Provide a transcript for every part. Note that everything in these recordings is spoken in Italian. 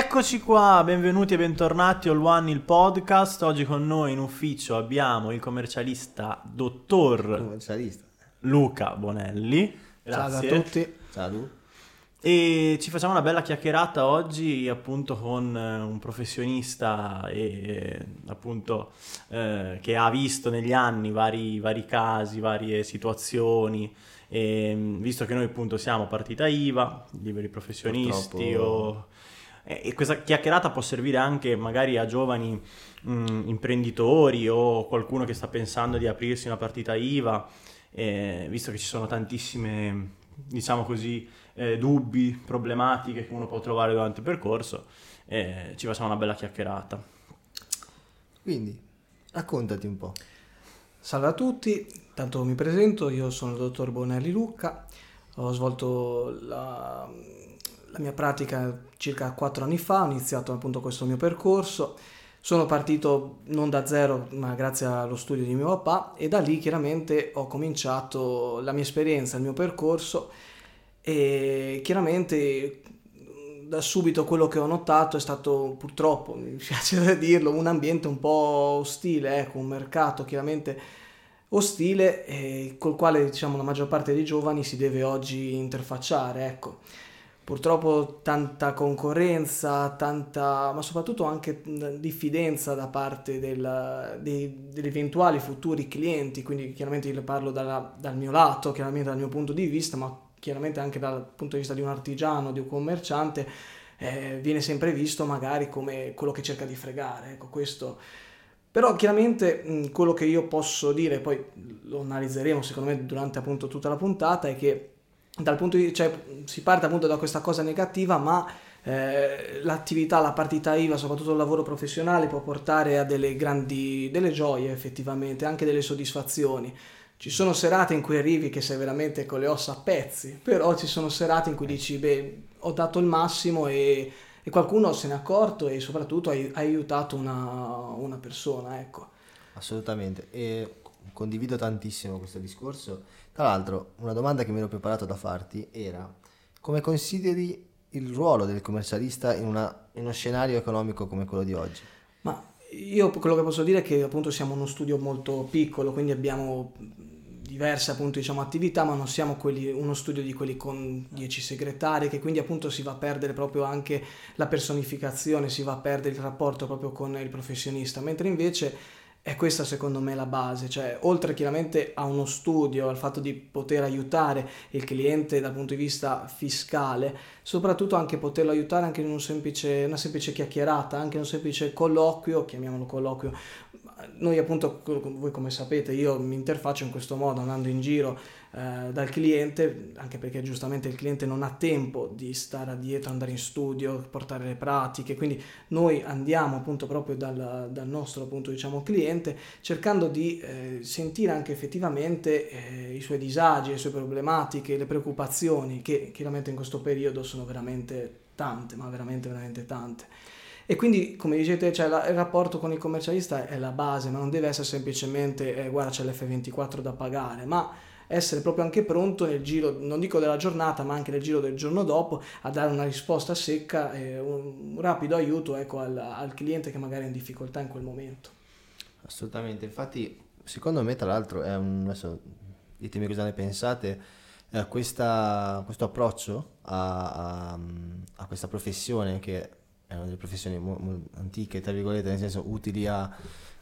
Eccoci qua, benvenuti e bentornati All One il podcast. Oggi con noi in ufficio abbiamo il commercialista dottor Commercialista. Luca Bonelli. Ciao Grazie. a tutti. Ciao. E ci facciamo una bella chiacchierata oggi appunto con eh, un professionista e, eh, appunto eh, che ha visto negli anni vari, vari casi, varie situazioni e mh, visto che noi appunto siamo partita IVA, liberi professionisti Purtroppo- o- e e questa chiacchierata può servire anche magari a giovani mh, imprenditori o qualcuno che sta pensando di aprirsi una partita IVA, eh, visto che ci sono tantissime, diciamo così, eh, dubbi, problematiche che uno può trovare durante il percorso, eh, ci facciamo una bella chiacchierata. Quindi, raccontati un po'. Salve a tutti, tanto mi presento, io sono il dottor Bonelli Lucca, ho svolto la, la mia pratica circa quattro anni fa, ho iniziato appunto questo mio percorso, sono partito non da zero ma grazie allo studio di mio papà e da lì chiaramente ho cominciato la mia esperienza, il mio percorso e chiaramente da subito quello che ho notato è stato purtroppo, mi piace da dirlo, un ambiente un po' ostile, ecco, un mercato chiaramente ostile eh, col quale diciamo la maggior parte dei giovani si deve oggi interfacciare, ecco. Purtroppo tanta concorrenza, tanta, ma soprattutto anche diffidenza da parte del- dei- degli eventuali futuri clienti, quindi chiaramente io parlo dalla- dal mio lato, chiaramente dal mio punto di vista, ma chiaramente anche dal punto di vista di un artigiano, di un commerciante, eh, viene sempre visto magari come quello che cerca di fregare, ecco questo. Però chiaramente mh, quello che io posso dire, poi lo analizzeremo secondo me durante appunto tutta la puntata, è che dal punto di cioè, si parte appunto da questa cosa negativa, ma eh, l'attività, la partita IVA, soprattutto il lavoro professionale, può portare a delle grandi, delle gioie effettivamente, anche delle soddisfazioni. Ci sono serate in cui arrivi che sei veramente con le ossa a pezzi, però ci sono serate in cui dici, beh, ho dato il massimo e, e qualcuno se n'è accorto e soprattutto hai, hai aiutato una, una persona, ecco. Assolutamente. E condivido tantissimo questo discorso. Tra l'altro, una domanda che mi ero preparato da farti era come consideri il ruolo del commercialista in, una- in uno scenario economico come quello di oggi? Ma io quello che posso dire è che appunto siamo uno studio molto piccolo, quindi abbiamo diverse appunto diciamo attività, ma non siamo quelli- uno studio di quelli con 10 segretari, che quindi appunto si va a perdere proprio anche la personificazione, si va a perdere il rapporto proprio con il professionista, mentre invece è questa secondo me la base, cioè oltre chiaramente a uno studio, al fatto di poter aiutare il cliente dal punto di vista fiscale, soprattutto anche poterlo aiutare anche in un semplice, una semplice chiacchierata, anche in un semplice colloquio, chiamiamolo colloquio. Noi appunto, voi come sapete, io mi interfaccio in questo modo, andando in giro eh, dal cliente, anche perché giustamente il cliente non ha tempo di stare dietro, andare in studio, portare le pratiche, quindi noi andiamo appunto proprio dal, dal nostro appunto diciamo cliente cercando di eh, sentire anche effettivamente eh, i suoi disagi, le sue problematiche, le preoccupazioni che chiaramente in questo periodo sono veramente tante, ma veramente veramente tante. E quindi, come dicete, cioè, la- il rapporto con il commercialista è la base, ma non deve essere semplicemente, eh, guarda, c'è l'F24 da pagare, ma essere proprio anche pronto nel giro, non dico della giornata, ma anche nel giro del giorno dopo, a dare una risposta secca e un, un rapido aiuto ecco, al, al cliente che magari è in difficoltà in quel momento. Assolutamente, infatti secondo me tra l'altro è un, adesso ditemi cosa ne pensate, eh, questa- questo approccio a, a- a questa professione che è una delle professioni mo- mo- antiche, tra virgolette, nel senso utili a,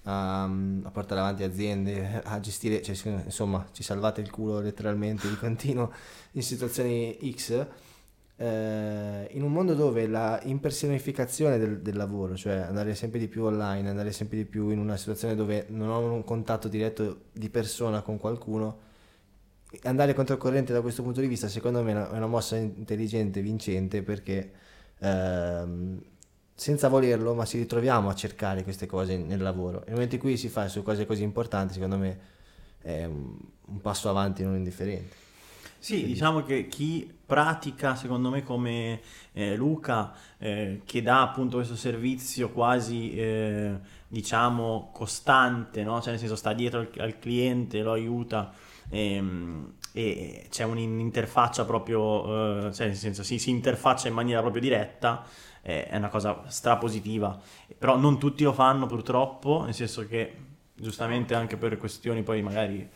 a- a portare avanti aziende, a gestire, cioè, insomma ci salvate il culo letteralmente di continuo in situazioni X. eh, in un mondo dove la impersonificazione del, del lavoro, cioè andare sempre di più online, andare sempre di più in una situazione dove non ho un contatto diretto di persona con qualcuno, andare controcorrente da questo punto di vista, secondo me è una, è una mossa intelligente, vincente, perché ehm, senza volerlo, ma ci ritroviamo a cercare queste cose nel lavoro. Nel momento in cui si fa su cose così importanti, secondo me è un, passo avanti non indifferente. Sì, diciamo che chi pratica, secondo me, come eh, Luca, eh, che dà appunto questo servizio quasi, eh, diciamo, costante, no? Cioè nel senso sta dietro al, al cliente, lo aiuta ehm, e c'è un'interfaccia proprio, eh, cioè nel senso si, si interfaccia in maniera proprio diretta, è una cosa strapositiva, però non tutti lo fanno purtroppo, nel senso che giustamente anche per questioni poi magari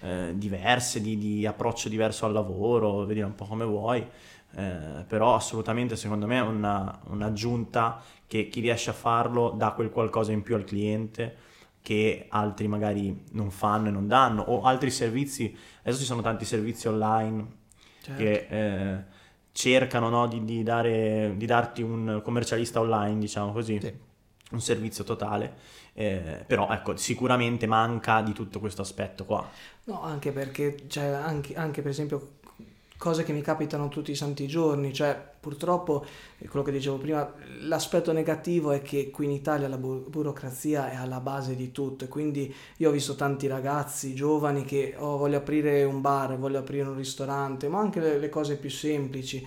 eh, diverse, di, di, approccio diverso al lavoro, vedi un po' come vuoi, eh, però assolutamente secondo me è una, un'aggiunta che chi riesce a farlo dà quel qualcosa in più al cliente che altri magari non fanno e non danno, o altri servizi, adesso ci sono tanti servizi online certo. che eh, cercano no, di, di, dare, di, darti un commercialista online, diciamo così, sì. un servizio totale, eh, però ecco, sicuramente manca di tutto questo aspetto qua. No, anche perché, cioè, anche, anche per esempio cose che mi capitano tutti i santi giorni, cioè purtroppo, quello che dicevo prima, l'aspetto negativo è che qui in Italia la bu- burocrazia è alla base di tutto e quindi io ho visto tanti ragazzi giovani che oh, voglio aprire un bar, voglio aprire un ristorante, ma anche le, le cose più semplici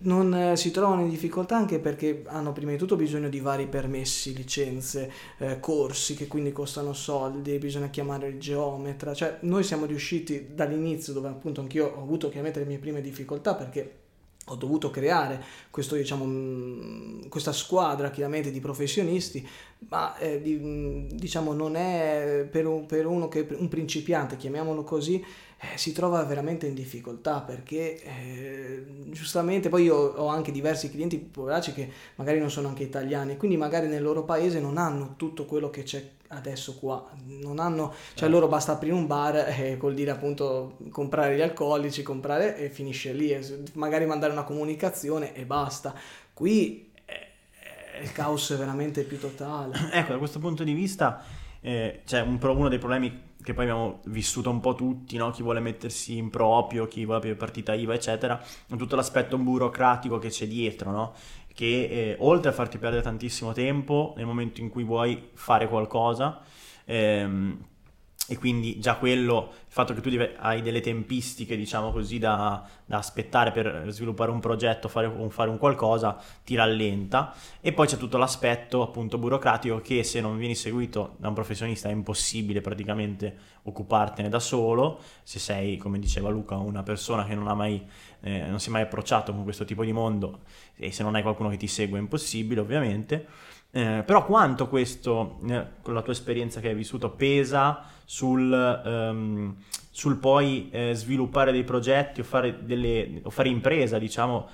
non eh, si trovano in difficoltà anche perché hanno prima di tutto bisogno di vari permessi, licenze, eh, corsi che quindi costano soldi, bisogna chiamare il geometra, cioè noi siamo riusciti dall'inizio dove appunto anch'io ho avuto chiaramente le mie prime difficoltà perché ho dovuto creare questo, diciamo, mm, questa squadra chiaramente di professionisti, ma eh, mm, diciamo non è per, un, per uno che un principiante, chiamiamolo così, eh, si trova veramente in difficoltà perché eh, giustamente poi io ho anche diversi clienti poveracci che magari non sono anche italiani quindi magari nel loro paese non hanno tutto quello che c'è adesso qua. Non hanno cioè eh. loro basta aprire un bar e col dire appunto comprare gli alcolici comprare e finisce lì magari mandare una comunicazione e basta. Qui eh, il caos è veramente più totale. Ecco da questo punto di vista eh, c'è un, uno dei problemi che poi abbiamo vissuto un po' tutti, no? chi vuole mettersi in proprio, chi vuole aprire partita IVA, eccetera, tutto l'aspetto burocratico che c'è dietro, no? che eh, oltre a farti perdere tantissimo tempo nel momento in cui vuoi fare qualcosa, ehm, e quindi già quello, il fatto che tu hai delle tempistiche, diciamo così, da, da aspettare per sviluppare un progetto, fare, fare, un qualcosa, ti rallenta. E poi c'è tutto l'aspetto appunto burocratico che se non vieni seguito da un professionista è impossibile praticamente occupartene da solo. Se sei, come diceva Luca, una persona che non ha mai, eh, non si è mai approcciato con questo tipo di mondo e se non hai qualcuno che ti segue è impossibile ovviamente. Eh, però quanto questo, eh, con la tua esperienza che hai vissuto, pesa sul, um, sul poi eh, sviluppare dei progetti o fare, delle, o fare impresa, diciamo,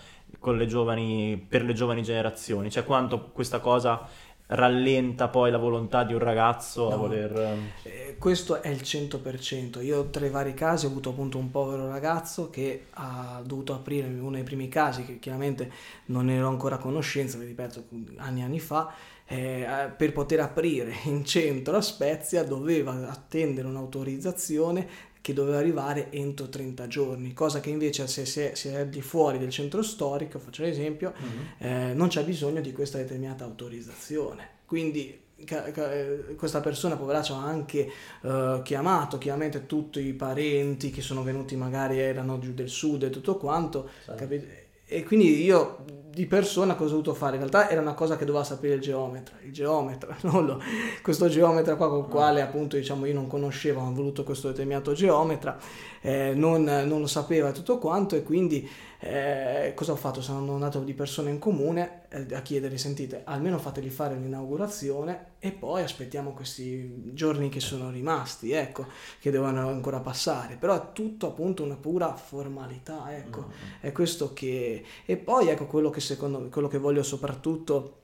le giovani, per le giovani generazioni? Cioè quanto questa cosa rallenta poi la volontà di un ragazzo no, a voler... Ehm, eh, questo è il 100%. Io tra i vari casi ho avuto appunto un povero ragazzo che ha dovuto aprire uno dei primi casi, che chiaramente non ero ancora a conoscenza, vi ripeto, anni e anni fa, eh, per poter aprire in centro a Spezia doveva attendere un'autorizzazione che doveva arrivare entro 30 giorni, cosa che invece se, se, se è di fuori del centro storico, faccio l'esempio, mm-hmm. eh, non c'è bisogno di questa determinata autorizzazione. Quindi eh, questa persona poveraccia ha anche uh, chiamato chiaramente tutti i parenti che sono venuti magari erano giù del sud e tutto quanto sì. E quindi io di persona cosa ho dovuto fare? In realtà era una cosa che doveva sapere il geometra, il geometra, non lo, questo geometra qua con il quale appunto diciamo io non conoscevo, ho voluto questo determinato geometra, eh, non, non, lo sapeva tutto quanto e quindi eh, cosa ho fatto? Sono andato di persone in comune eh, a chiedere, sentite, almeno fateli fare l'inaugurazione e poi aspettiamo questi giorni che sono rimasti, ecco, che devono ancora passare, però è tutto appunto una pura formalità, ecco, mm-hmm. è questo che... E poi ecco quello che secondo me, quello che voglio soprattutto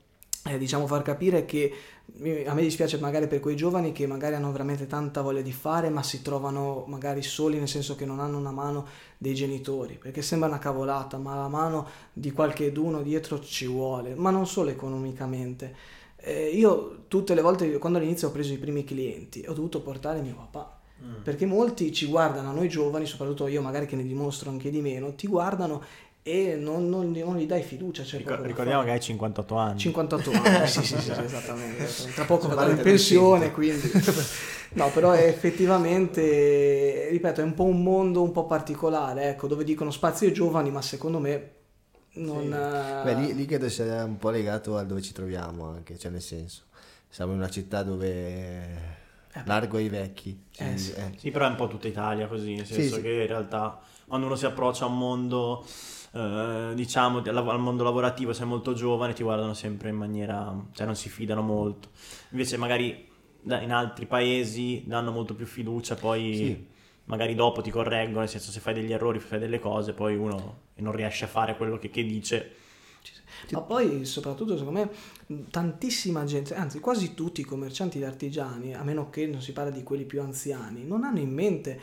eh, diciamo far capire che a me dispiace magari per quei giovani che magari hanno veramente tanta voglia di fare ma si trovano magari soli nel senso che non hanno una mano dei genitori perché sembra una cavolata ma la mano di qualche d'uno dietro ci vuole ma non solo economicamente eh, io tutte le volte quando all'inizio ho preso i primi clienti ho dovuto portare mio papà mm. perché molti ci guardano noi giovani soprattutto io magari che ne dimostro anche di meno ti guardano e non, non, non, gli dai fiducia. Ricor- ricordiamo che hai 58 anni. 58 anni, sì, sì, sì, esattamente. Tra poco vado in pensione, quindi... No, però effettivamente, ripeto, è un po' un mondo un po' particolare, ecco, dove dicono spazio giovani, ma secondo me non... Sì. Beh, lì, lì credo sia un po' legato a dove ci troviamo anche, cioè nel senso, siamo in una città dove largo ai vecchi. Eh, sì. eh. Sì, però è un po' tutta Italia così, nel senso sì. che in realtà quando uno si approccia a un mondo, eh, diciamo, al mondo lavorativo, sei molto giovane, ti guardano sempre in maniera, cioè non si fidano molto. Invece magari in altri paesi danno molto più fiducia, poi Sì. magari dopo ti correggono, nel senso se fai degli errori, fai delle cose, poi uno non riesce a fare quello che, che dice. Ma poi soprattutto secondo me tantissima gente, anzi quasi tutti i commercianti ed artigiani, a meno che non si parla di quelli più anziani, non hanno in mente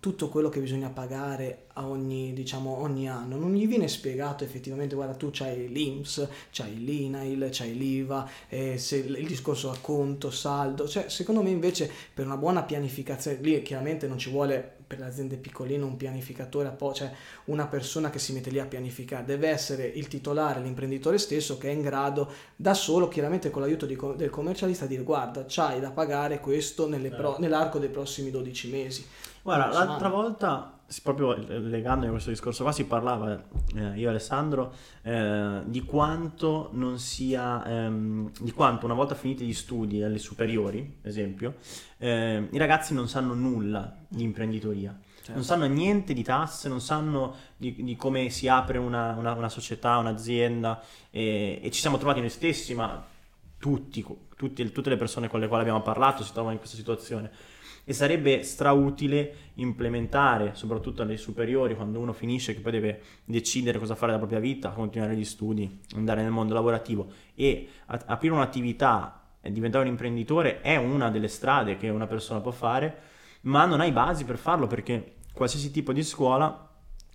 tutto quello che bisogna pagare a ogni, diciamo, ogni anno. Non gli viene spiegato effettivamente, guarda tu c'hai l'INPS, c'hai l'INAIL, c'hai l'IVA, eh, se il discorso a conto, saldo. Cioè, secondo me invece per una buona pianificazione, lì chiaramente non ci vuole per le aziende piccoline un pianificatore, cioè una persona che si mette lì a pianificare, deve essere il titolare, l'imprenditore stesso che è in grado da solo, chiaramente con l'aiuto di del commercialista, di dire guarda, c'hai da pagare questo nelle pro- nell'arco dei prossimi 12 mesi. Guarda, l'altra volta, proprio legandomi a questo discorso qua, si parlava, eh, io e Alessandro, eh, di quanto non sia, ehm, di quanto una volta finiti gli studi alle superiori, per esempio, eh, i ragazzi non sanno nulla di imprenditoria. Non sanno niente di tasse, non sanno di, di come si apre una, una- una società, un'azienda e, e ci siamo trovati noi stessi, ma tutti, tutti- tutte le persone con le quali abbiamo parlato si trovano in questa situazione e sarebbe strautile implementare, soprattutto alle superiori, quando uno finisce che poi deve decidere cosa fare della propria vita, continuare gli studi, andare nel mondo lavorativo. E aprire un'attività e diventare un imprenditore è una delle strade che una persona può fare, ma non hai basi per farlo perché qualsiasi tipo di scuola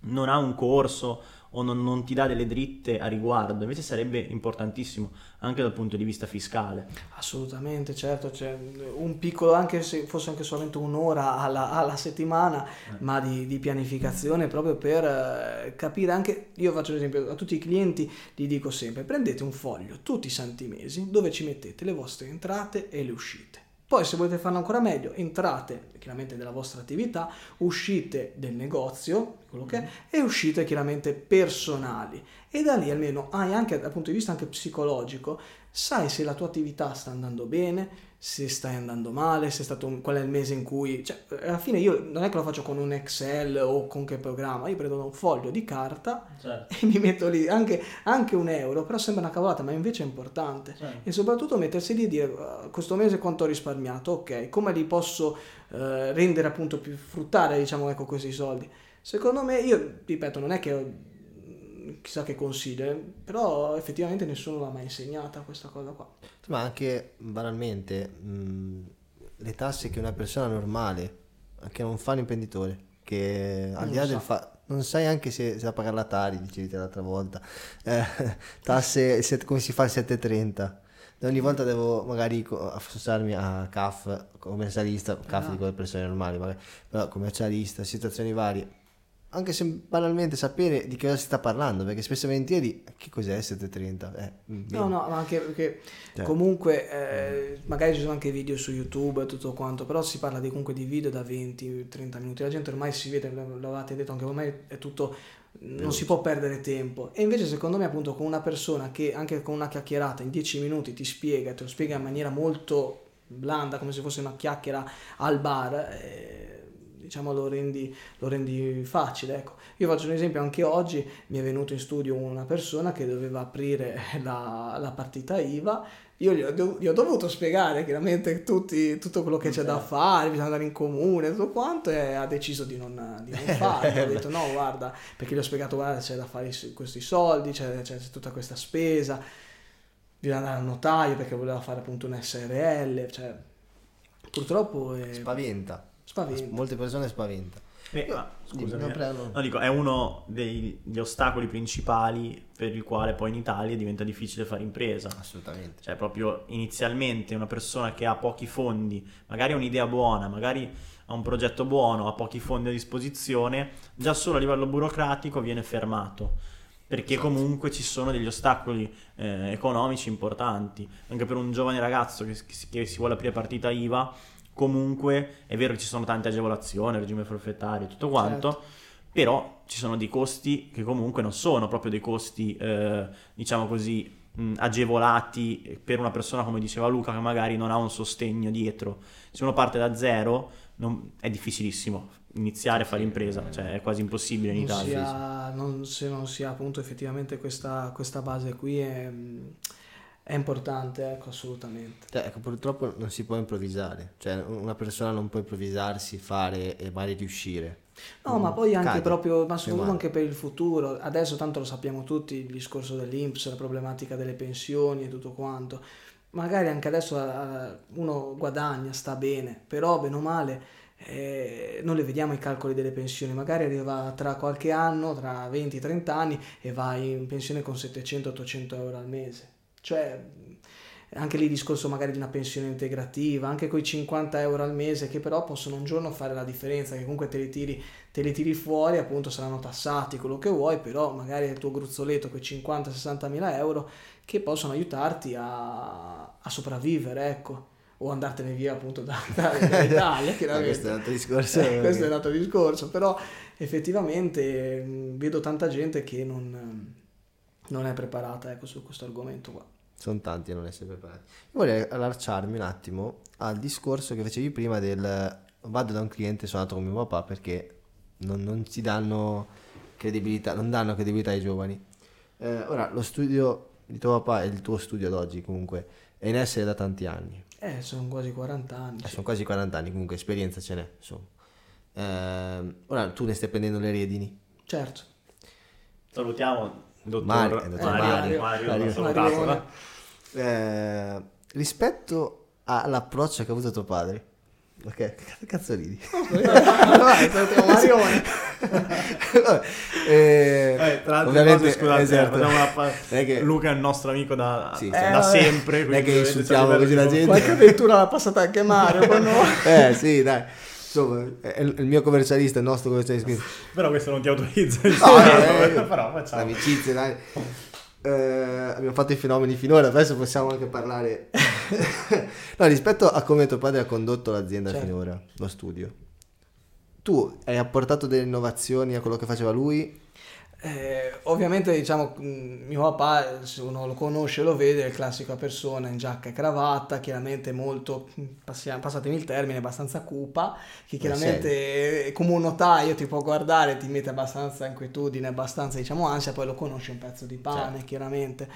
non ha un corso o non, non ti dà delle dritte a riguardo, invece sarebbe importantissimo anche dal punto di vista fiscale. Assolutamente, certo, c'è un piccolo, anche se fosse anche solamente un'ora alla, alla settimana, ma di, di pianificazione proprio per eh, capire anche, io faccio l'esempio, a tutti i clienti gli dico sempre, prendete un foglio tutti i santi mesi dove ci mettete le vostre entrate e le uscite. Poi se volete farlo ancora meglio, entrate chiaramente della vostra attività, uscite del negozio, quello che è, e uscite chiaramente personali. E da lì almeno hai anche dal punto di vista anche psicologico, sai se la tua attività sta andando bene, se stai andando male, se è stato un- qual è il mese in cui... Cioè, alla fine io non è che lo faccio con un Excel o con che programma, io prendo un foglio di carta e mi metto lì anche, anche un euro, però sembra una cavolata, ma invece è importante. E soprattutto mettersi lì e dire "Uh, questo mese quanto ho risparmiato, ok, come li posso eh, rendere appunto più fruttare, diciamo, ecco questi soldi. Secondo me, io ripeto, non è che ho chissà che consiglio, eh, però effettivamente nessuno l'ha mai insegnata questa cosa qua. Ma anche banalmente mh, le tasse che una persona normale, che non fa l'imprenditore, che al Non di là sa. del fa- non sai anche se, se da pagare la Tari, dicevi te l'altra volta, eh, tasse, set- come si fa il 730. Ogni volta devo magari associarmi a CAF, commercialista, CAF Ah. dico le persone normali, magari, però commercialista, situazioni varie. Anche se banalmente sapere di che cosa si sta parlando, perché spesso e volentieri che cos'è il 730? Eh, mm, No, no, ma anche perché Cioè. comunque eh, magari ci sono anche video su YouTube e tutto quanto, però si parla di, comunque di video da 20-30 minuti. La gente ormai si vede, lo lo avete detto anche ormai è tutto non si può perdere tempo. E invece secondo me appunto con una persona che anche con una chiacchierata in 10 minuti ti spiega, te lo spiega in maniera molto blanda, come se fosse una chiacchiera al bar, eh, diciamo lo rendi, lo rendi facile. Ecco. Io faccio un esempio, anche oggi mi è venuto in studio una persona che doveva aprire la, la partita IVA. Io gli ho, gli ho dovuto spiegare chiaramente tutti- tutto quello che c'è da fare, bisogna andare in comune, tutto quanto, e ha deciso di non, di non farlo. Ho detto no, guarda, perché gli ho spiegato, guarda, c'è da fare questi soldi, c'è, c'è tutta questa spesa, bisogna andare al notaio perché voleva fare appunto un SRL, cioè purtroppo è Spaventa. Spaventa. Molte persone spaventa. Eh, ma, scusami, no, dico, è uno degli ostacoli principali per il quale poi in Italia diventa difficile fare impresa. Assolutamente. Cioè, proprio inizialmente una persona che ha pochi fondi, magari ha un'idea buona, magari ha un progetto buono, ha pochi fondi a disposizione, già solo a livello burocratico viene fermato. Perché comunque ci sono degli ostacoli eh, economici importanti. Anche per un giovane ragazzo che, che si vuole aprire partita IVA, comunque è vero che ci sono tante agevolazioni, regime forfettario, tutto quanto, però ci sono dei costi che comunque non sono proprio dei costi, eh, diciamo così, mh, agevolati per una persona come diceva Luca che magari non ha un sostegno dietro. Se uno parte da zero non- è difficilissimo iniziare a fare impresa, cioè è quasi impossibile in non Italia. si ha- non- se non si ha appunto effettivamente questa, questa base qui è, è importante, ecco, assolutamente. Cioè, ecco, purtroppo non si può improvvisare, cioè una persona non può improvvisarsi, fare e magari riuscire. No, ma poi anche Cade. proprio, ma soprattutto anche per il futuro. Adesso tanto lo sappiamo tutti, il discorso dell'Inps, la problematica delle pensioni e tutto quanto. Magari anche adesso eh, uno guadagna, sta bene, però bene o male eh, non le vediamo i calcoli delle pensioni. Magari arriva tra qualche anno, tra 20-30 anni e va in pensione con 700-800 euro al mese. Cioè, anche lì il discorso magari di una pensione integrativa, anche quei 50 euro al mese che però possono un giorno fare la differenza, che comunque te li tiri, te li tiri fuori, appunto saranno tassati, quello che vuoi, però magari è il tuo gruzzoletto quei 50-60 mila euro che possono aiutarti a, a sopravvivere, ecco, o andartene via appunto da, da- dall'Italia, chiaramente. questo è un altro discorso. Eh, questo è un altro discorso, però effettivamente mh, vedo tanta gente che non, non è preparata ecco, su questo argomento qua. Sono tanti a non essere preparati. Io vorrei allacciarmi un attimo al discorso che facevi prima del vado da un cliente suonato con mio papà perché non, non ci danno credibilità, non danno credibilità ai giovani. Eh, ora, lo studio di tuo papà e il tuo studio ad oggi comunque è in essere da tanti anni. Eh, sono quasi 40 anni. Eh, sì. sono quasi 40 anni, comunque esperienza ce n'è, insomma. Ehm, ora tu ne stai prendendo le redini. Certo. Salutiamo dottor Mario, eh, dottor Mario, Mario. Mario, eh. Eh, rispetto all'approccio che ha avuto tuo padre. Ok, che cazzo ridi? Vai, Marione. Eh, Eh, tra l'altro, ovviamente, cose, scusate, esatto. facciamo una pa- che- Luca è il nostro amico da, Sì, da. Eh, sempre. Non è quindi che insultiamo così la gente. Qualche avventura l'ha passata anche Mario con noi. eh sì, dai. Insomma, è il mio commercialista, il nostro commercialista. Però questo non ti autorizza. No, eh, però facciamo. Amicizie, dai. Eh, abbiamo fatto i fenomeni finora, adesso possiamo anche parlare. no, rispetto a come tuo padre ha condotto l'azienda Certo. finora, lo studio. Tu hai apportato delle innovazioni a quello che faceva lui? Eh, ovviamente, diciamo, mh, mio papà, se uno lo conosce, lo vede, è il classica persona in giacca e cravatta, chiaramente molto, mh, passia- passatemi il termine, abbastanza cupa, che chiaramente eh, come un notaio ti può guardare, ti mette abbastanza inquietudine, abbastanza, diciamo, ansia, poi lo conosce un pezzo di pane, chiaramente.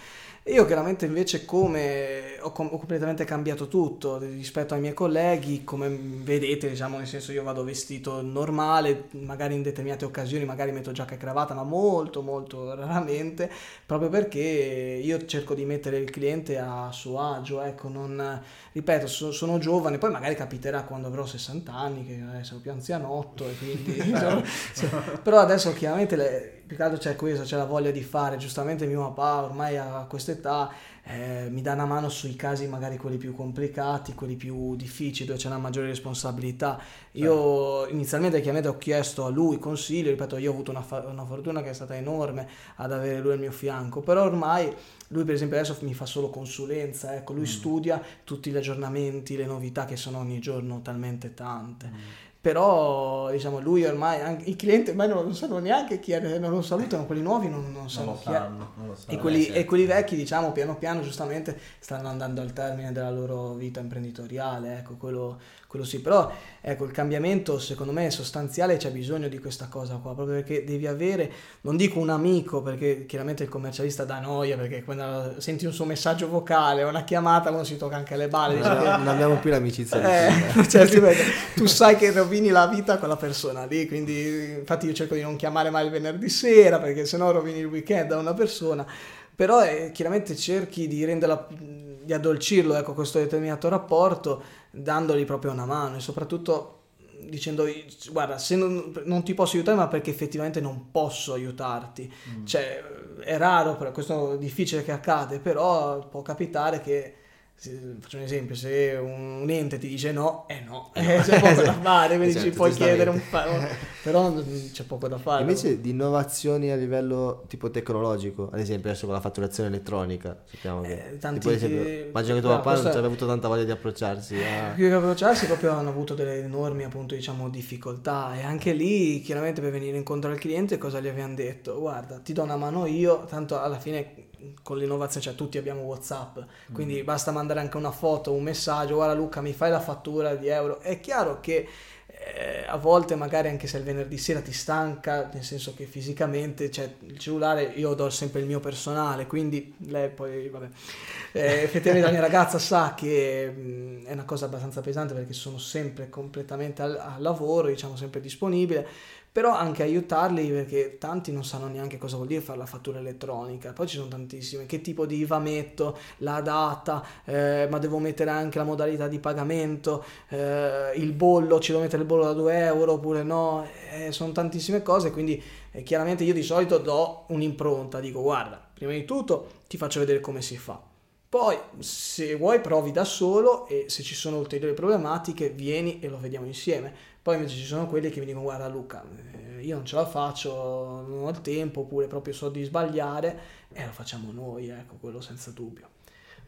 Io chiaramente invece come ho, com- ho completamente cambiato tutto rispetto ai miei colleghi, come vedete, diciamo, nel senso io vado vestito normale, magari in determinate occasioni magari metto giacca e cravatta, ma molto molto raramente, proprio perché io cerco di mettere il cliente a suo agio, ecco, non ripeto, so- sono giovane, poi magari capiterà quando avrò 60 anni che eh, sono più anzianotto e quindi diciamo, cioè, però adesso chiaramente le- più che altro c'è questo, c'è la voglia di fare, giustamente mio papà ormai a questa età eh, mi dà una mano sui casi magari quelli più complicati, quelli più difficili, dove c'è una maggiore responsabilità. Io inizialmente chiaramente ho chiesto a lui consiglio, ripeto, io ho avuto una, fa- una fortuna che è stata enorme ad avere lui al mio fianco, però ormai lui per esempio adesso mi fa solo consulenza, ecco, lui studia tutti gli aggiornamenti, le novità che sono ogni giorno talmente tante. Però diciamo lui ormai, anche, i clienti ormai non lo sanno neanche chi è, non lo salutano, quelli nuovi non, non Non sanno lo chi è. sanno, non lo sanno. E quelli, certo. e quelli vecchi, diciamo, piano piano, giustamente, stanno andando al termine della loro vita imprenditoriale, ecco, quello, quello sì. Però, ecco, il cambiamento, secondo me, è sostanziale, c'è bisogno di questa cosa qua, proprio perché devi avere, non dico un amico, perché chiaramente il commercialista dà noia, perché quando senti un suo messaggio vocale o una chiamata, uno si tocca anche le balle, Non dice, abbiamo, non abbiamo più l'amicizia eh, cioè, tu sai che rovini la vita a quella persona lì, quindi infatti io cerco di non chiamare mai il venerdì sera perché sennò rovini il weekend a una persona. Però eh, chiaramente cerchi di renderla, di addolcirlo, ecco, questo determinato rapporto, dandogli proprio una mano e soprattutto dicendo guarda se non, non ti posso aiutare ma perché effettivamente non posso aiutarti. Cioè è raro questo è difficile che accade però può capitare che se- faccio un esempio se un, un ente ti dice no è no. Eh, c'è poco da fare quindi Certo, ci puoi chiedere un po' però c'è poco da fare. Invece di innovazioni a livello tipo tecnologico, ad esempio adesso con la fatturazione elettronica, sappiamo che... Eh, tanti tipo, esempio, immagino che tuo no, papà non ci abbia avuto tanta voglia di approcciarsi a... più che approcciarsi proprio hanno avuto delle enormi appunto diciamo difficoltà. E anche lì chiaramente per venire incontro al cliente cosa gli abbiamo detto? Guarda ti do una mano io tanto alla fine con l'innovazione, cioè tutti abbiamo WhatsApp, quindi Mm. basta mandare anche una foto, un messaggio, guarda Luca mi fai la fattura di euro. È chiaro che eh, a volte magari anche se il venerdì sera ti stanca, nel senso che fisicamente, cioè il cellulare io do sempre il mio personale, quindi lei poi, vabbè, Eh, effettivamente la mia ragazza sa che mh, è una cosa abbastanza pesante perché sono sempre completamente al, al lavoro, diciamo sempre disponibile, però anche aiutarli perché tanti non sanno neanche cosa vuol dire fare la fattura elettronica, poi ci sono tantissime, che tipo di IVA metto, la data, eh, ma devo mettere anche la modalità di pagamento, eh, il bollo, ci devo mettere il bollo da 2 euro oppure no, Eh, sono tantissime cose, quindi eh, chiaramente io di solito do un'impronta, dico guarda, prima di tutto ti faccio vedere come si fa. Poi, se vuoi, provi da solo e se ci sono ulteriori problematiche, vieni e lo vediamo insieme. Poi invece ci sono quelli che mi dicono: Guarda, Luca, eh, io non ce la faccio, non ho il tempo, oppure proprio so di sbagliare, e lo facciamo noi, ecco, quello senza dubbio.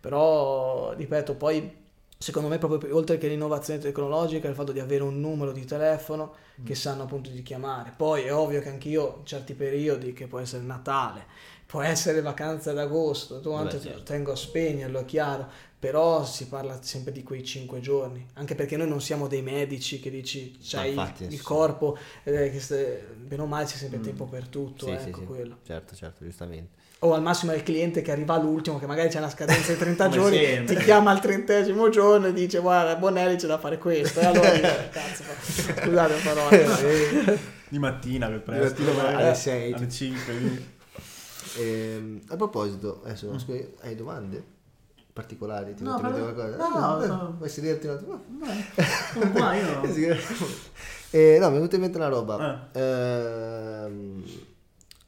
Però, ripeto, poi secondo me, proprio oltre che l'innovazione tecnologica, il fatto di avere un numero di telefono che sanno appunto di chiamare. Poi è ovvio che anch'io in certi periodi, che può essere Natale, può essere vacanze d'agosto, tu quanto certo. tengo a spegnerlo, è chiaro, però si parla sempre di quei cinque giorni, anche perché noi non siamo dei medici che dici c'hai infatti, il, il corpo, eh, che bene o male c'è sempre tempo per tutto, Sì, ecco sì. quello. Certo, certo, giustamente. O al massimo è il cliente che arriva all'ultimo, che magari c'è una scadenza di 30 Come giorni, sempre. ti chiama al trentesimo giorno e dice guarda Bonelli c'è da fare questo, e allora dici, cazzo, scusate le parole. Di mattina per Di presto. mattina magari alle sei. Alle 5. Ehm, a proposito, adesso scusi, hai domande particolari? Ti No, metto però- qualcosa? no, no, Eh, no. Vuoi sederti un attimo? Sono qua, io. Eh, no, mi è venuta in mente una roba. Ehm,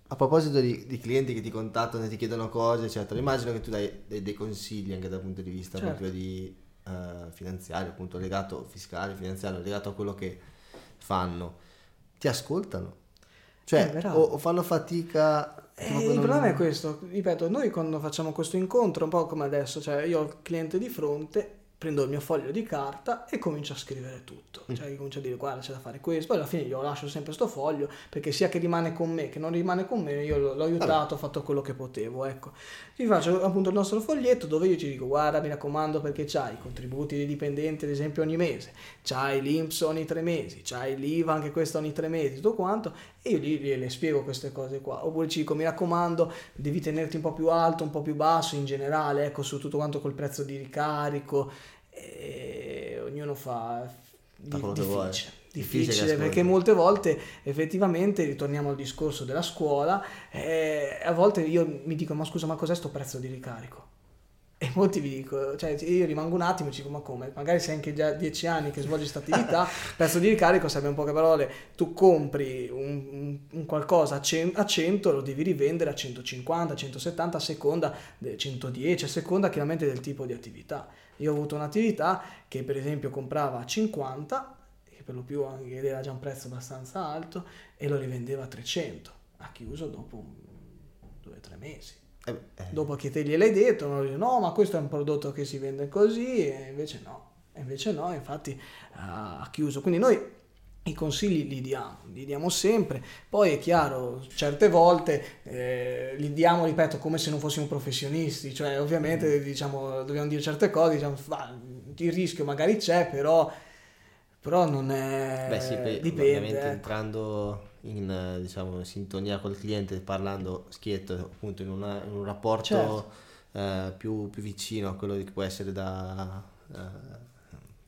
a proposito di, di clienti che ti contattano e ti chiedono cose, eccetera, immagino che tu dai, dai dei consigli anche dal punto di vista Certo. proprio di eh, finanziario, appunto legato fiscale, finanziario, legato a quello che fanno. Ti ascoltano? Cioè, Eh, o, o fanno fatica... Eh, il problema è questo, ripeto, noi quando facciamo questo incontro, un po' come adesso, cioè io ho il cliente di fronte, prendo il mio foglio di carta e comincio a scrivere tutto, Mm. cioè comincio a dire guarda c'è da fare questo, poi alla fine io lascio sempre sto foglio perché sia che rimane con me che non rimane con me, io l'ho l'ho aiutato, ho fatto quello che potevo, ecco. Ti faccio appunto il nostro foglietto dove io ci dico guarda mi raccomando perché c'hai i contributi dei dipendenti ad esempio ogni mese, c'hai l'Inps ogni tre mesi, c'hai l'IVA anche questo ogni tre mesi, tutto quanto e io gli, gliele spiego queste cose qua. Oppure ci dico mi raccomando devi tenerti un po' più alto, un po' più basso in generale, ecco su tutto quanto col prezzo di ricarico e ognuno fa Fa quello che vuole. difficile. Difficile Difficile perché molte volte effettivamente ritorniamo al discorso della scuola eh, a volte io mi dico ma scusa ma cos'è sto prezzo di ricarico e molti vi dico cioè io rimango un attimo e dico ma come magari sei anche già dieci anni che svolgi questa attività prezzo di ricarico sarebbe in poche parole tu compri un, un- qualcosa a, cen- a 100 lo devi rivendere a 150 170 a seconda de- 110 a seconda chiaramente del tipo di attività io ho avuto un'attività che per esempio comprava a 50 che per lo più era già un prezzo abbastanza alto e lo rivendeva a 300 ha chiuso dopo due o tre mesi. Eh, eh, dopo che te gliel'hai detto uno dice no ma questo è un prodotto che si vende così e invece no. E invece no infatti ha chiuso. Quindi noi i consigli li diamo, li diamo sempre, poi è chiaro, certe volte eh, li diamo, ripeto, come se non fossimo professionisti, cioè ovviamente diciamo, dobbiamo dire certe cose, diciamo, "Va, il rischio magari c'è, però, però non è... Beh sì, poi, dipende. ovviamente ecco. entrando in eh, diciamo, sintonia col cliente, parlando schietto, appunto in, una- in un rapporto Certo. eh, più, più vicino a quello che può essere da eh,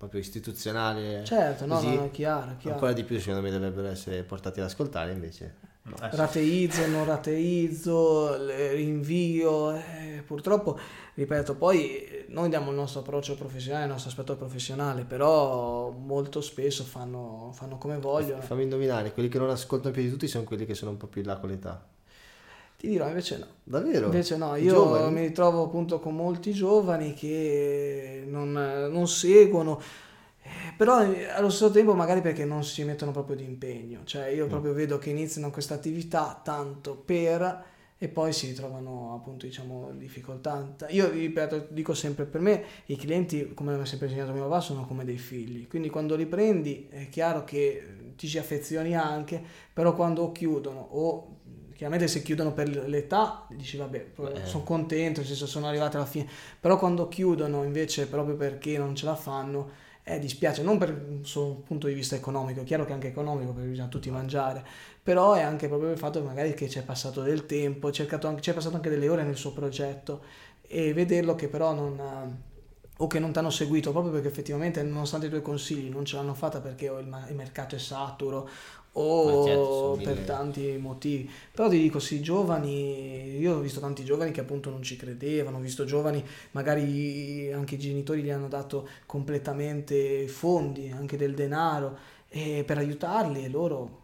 proprio istituzionale. Certo, no, così, no, no, chiaro, chiaro. Ancora di più secondo me dovrebbero essere portati ad ascoltare invece. Eh, sì. rateizzo, non rateizzo, rinvio, eh, purtroppo, ripeto, poi noi diamo il nostro approccio professionale, il nostro aspetto professionale, però molto spesso fanno, fanno come vogliono. Fammi indovinare, quelli che non ascoltano più di tutti sono quelli che sono un po' più in là con l'età. Ti dirò, invece no. Davvero? Invece no, io giovani? mi ritrovo appunto con molti giovani che non, non seguono, eh, però eh, allo stesso tempo magari perché non si mettono proprio di impegno, cioè Mm. io proprio vedo che iniziano questa attività tanto per e poi si ritrovano appunto diciamo difficoltà. Io ripeto, dico sempre per me i clienti, come mi ha sempre insegnato mio papà, sono come dei figli, quindi quando li prendi è chiaro che ti ci affezioni anche, però quando chiudono o chiaramente se chiudono per l'età dici vabbè, Beh. sono contento, nel senso sono arrivati alla fine, però quando chiudono invece proprio perché non ce la fanno, eh, dispiace, non per un punto di vista economico, è chiaro che è anche economico perché bisogna tutti mangiare, però è anche proprio il fatto che magari che c'è passato del tempo, c'è passato anche delle ore nel suo progetto. E vederlo che però non... ha- o che non ti hanno seguito proprio perché effettivamente nonostante i tuoi consigli non ce l'hanno fatta perché il mercato è saturo o certo, per mille- tanti motivi però ti dico sì giovani io ho visto tanti giovani che appunto non ci credevano ho visto giovani magari anche i genitori gli hanno dato completamente fondi anche del denaro eh, per aiutarli e loro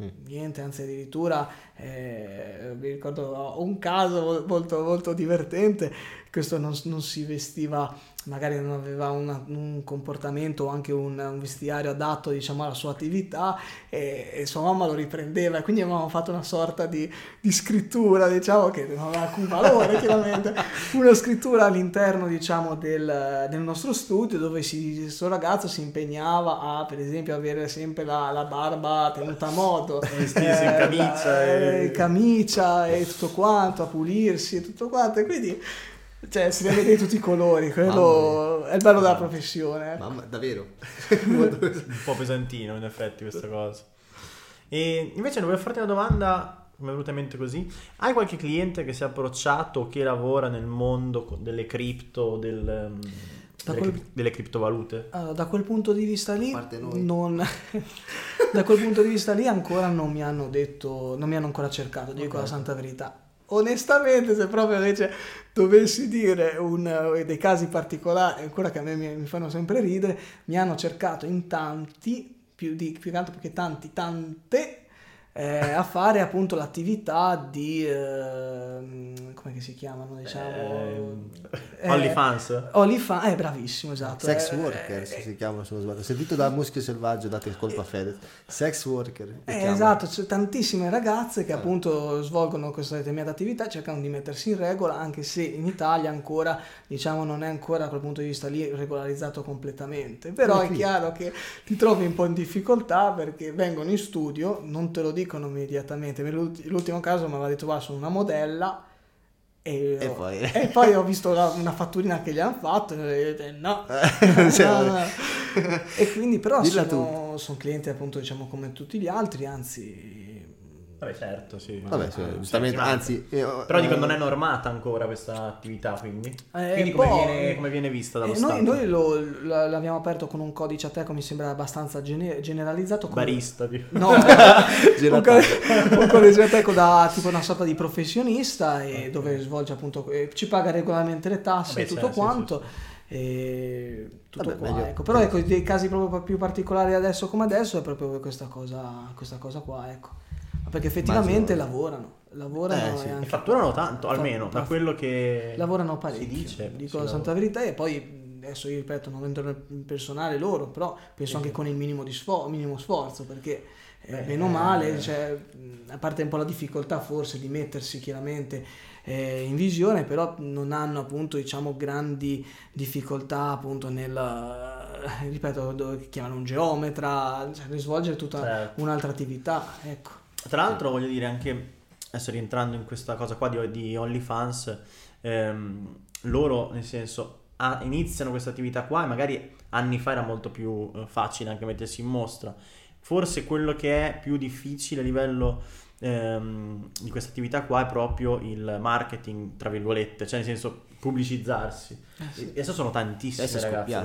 Mm. niente, anzi addirittura eh, mi ricordo un caso molto, molto divertente, questo non, non si vestiva, magari non aveva una- un comportamento o anche un, un vestiario adatto diciamo alla sua attività e, e sua mamma lo riprendeva. E quindi avevamo fatto una sorta di, di scrittura diciamo che non aveva alcun valore chiaramente, una scrittura all'interno diciamo del, del nostro studio dove si, questo ragazzo si impegnava a per esempio avere sempre la, la barba tenuta a modo. Vestirsi in eh, camicia la- e- eh, camicia e tutto quanto, a pulirsi e tutto quanto. E quindi cioè, si vede di tutti i colori. Quello è il bello della professione. Mamma, davvero? un po' pesantino in effetti questa cosa. E invece volevo farti una domanda, mi è venuta in mente così. Hai qualche cliente che si è approcciato o che lavora nel mondo delle cripto, del, delle, quel- delle criptovalute? Allora, da quel punto di vista lì, non- da quel punto di vista lì ancora non mi hanno detto, non mi hanno ancora cercato, dico la santa verità. Onestamente, se proprio invece dovessi dire un- eh, dei casi particolari, ancora che a me mi, mi fanno sempre ridere, mi hanno cercato in tanti, più, di, più che altro perché tanti, tante, eh, a fare appunto l'attività di, ehm, come che si chiamano, diciamo... Eh, OnlyFans? OnlyFans, eh, bravissimo, esatto. Sex Eh, worker eh, si chiamano se non sbaglio. Sentito da Muschio Selvaggio, date il colpo a Fede. Sex worker. Eh, esatto, c'è tantissime ragazze che Eh. appunto svolgono questa determinata attività, cercano di mettersi in regola, anche se in Italia ancora, diciamo, non è ancora da quel punto di vista lì regolarizzato completamente. Però è chiaro che ti trovi un po' in difficoltà perché vengono in studio, non te lo dicono immediatamente. L'ult- L'ultimo caso mi aveva detto, guarda, sono una modella. E, E ho- poi? e poi ho visto la- una fatturina che gli hanno fatto e detto, no, Cioè, e quindi però sono, sono clienti appunto diciamo come tutti gli altri, anzi Vabbè, certo, sì. Vabbè, sì, Eh, giustamente, sì, anzi... io- Però dico, eh, non è normata ancora questa attività, quindi. Eh, quindi come, poi- viene, come viene vista dallo eh, Stato? noi, noi lo- la- l'abbiamo aperto con un codice Ateco mi sembra abbastanza gene- generalizzato come- Barista, tipo. No, un, Gelataio. co- un codice Ateco da tipo una sorta di professionista e dove svolge appunto eh, ci paga regolarmente le tasse Vabbè, e tutto sì, quanto e tutto Vabbè, qua, meglio- ecco. però ecco dei casi proprio più particolari adesso come adesso è proprio questa cosa questa cosa qua ecco perché effettivamente Immagino- lavorano lavorano Eh, sì. e E anche fatturano tanto, Fa- almeno, da quello che lavorano si parecchio dice. dico si la santa verità e poi adesso io ripeto non entro nel personale loro però penso anche con il minimo, di sfo- minimo sforzo perché eh, Beh, bene o eh. male cioè, a parte un po' la difficoltà forse di mettersi chiaramente eh, in visione però non hanno appunto diciamo grandi difficoltà appunto nel ripeto chiamano un geometra cioè nel svolgere tutta Certo. un'altra attività ecco Tra l'altro voglio dire anche, adesso rientrando in questa cosa qua di, di OnlyFans, ehm, loro nel senso ah, iniziano questa attività qua e magari anni fa era molto più eh, facile anche mettersi in mostra. Forse quello che è più difficile a livello ehm, di questa attività qua è proprio il marketing, tra virgolette, cioè nel senso pubblicizzarsi. E Adesso sono tantissime Adesso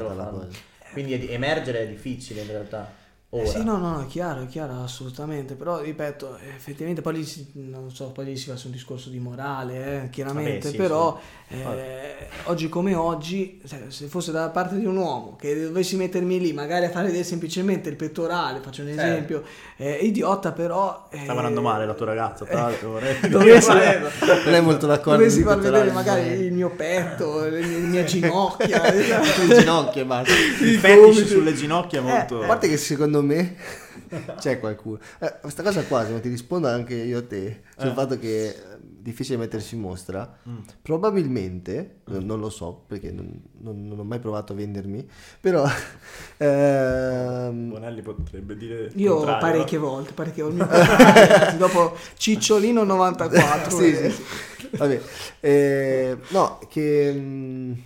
lo la fanno. cosa. Quindi è- emergere è difficile in realtà. Ora. Eh Sì, no, no, no, è chiaro, è chiaro, assolutamente. Però, ripeto, effettivamente poi lì si, non so, poi lì si fa su un discorso di morale, eh, chiaramente. Vabbè, sì, però, sì. eh, oggi come oggi, cioè, se fosse da parte di un uomo che dovessi mettermi lì, magari a fare semplicemente il pettorale, faccio un Certo. esempio, eh, idiota, però. eh, Sta guardando male la tua ragazza, tra l'altro. vorrei dire. Dovessi, Non è molto d'accordo. dovessi far vedere l'altro. magari il mio petto, le mie, le mie ginocchia. Le ginocchia basta. Il I fetish sulle ginocchia molto... A parte che secondo me c'è qualcuno. Eh, questa cosa qua, se non ti rispondo anche io a te, sul Eh. fatto che è difficile mettersi in mostra, Mm. probabilmente, non- non lo so perché non, non- non ho mai provato a vendermi, però ehm, Bonelli potrebbe dire Io parecchie volte, parecchie volte. dopo Cicciolino 94. Sì, eh. sì, sì. Vabbè, eh, no, che mh,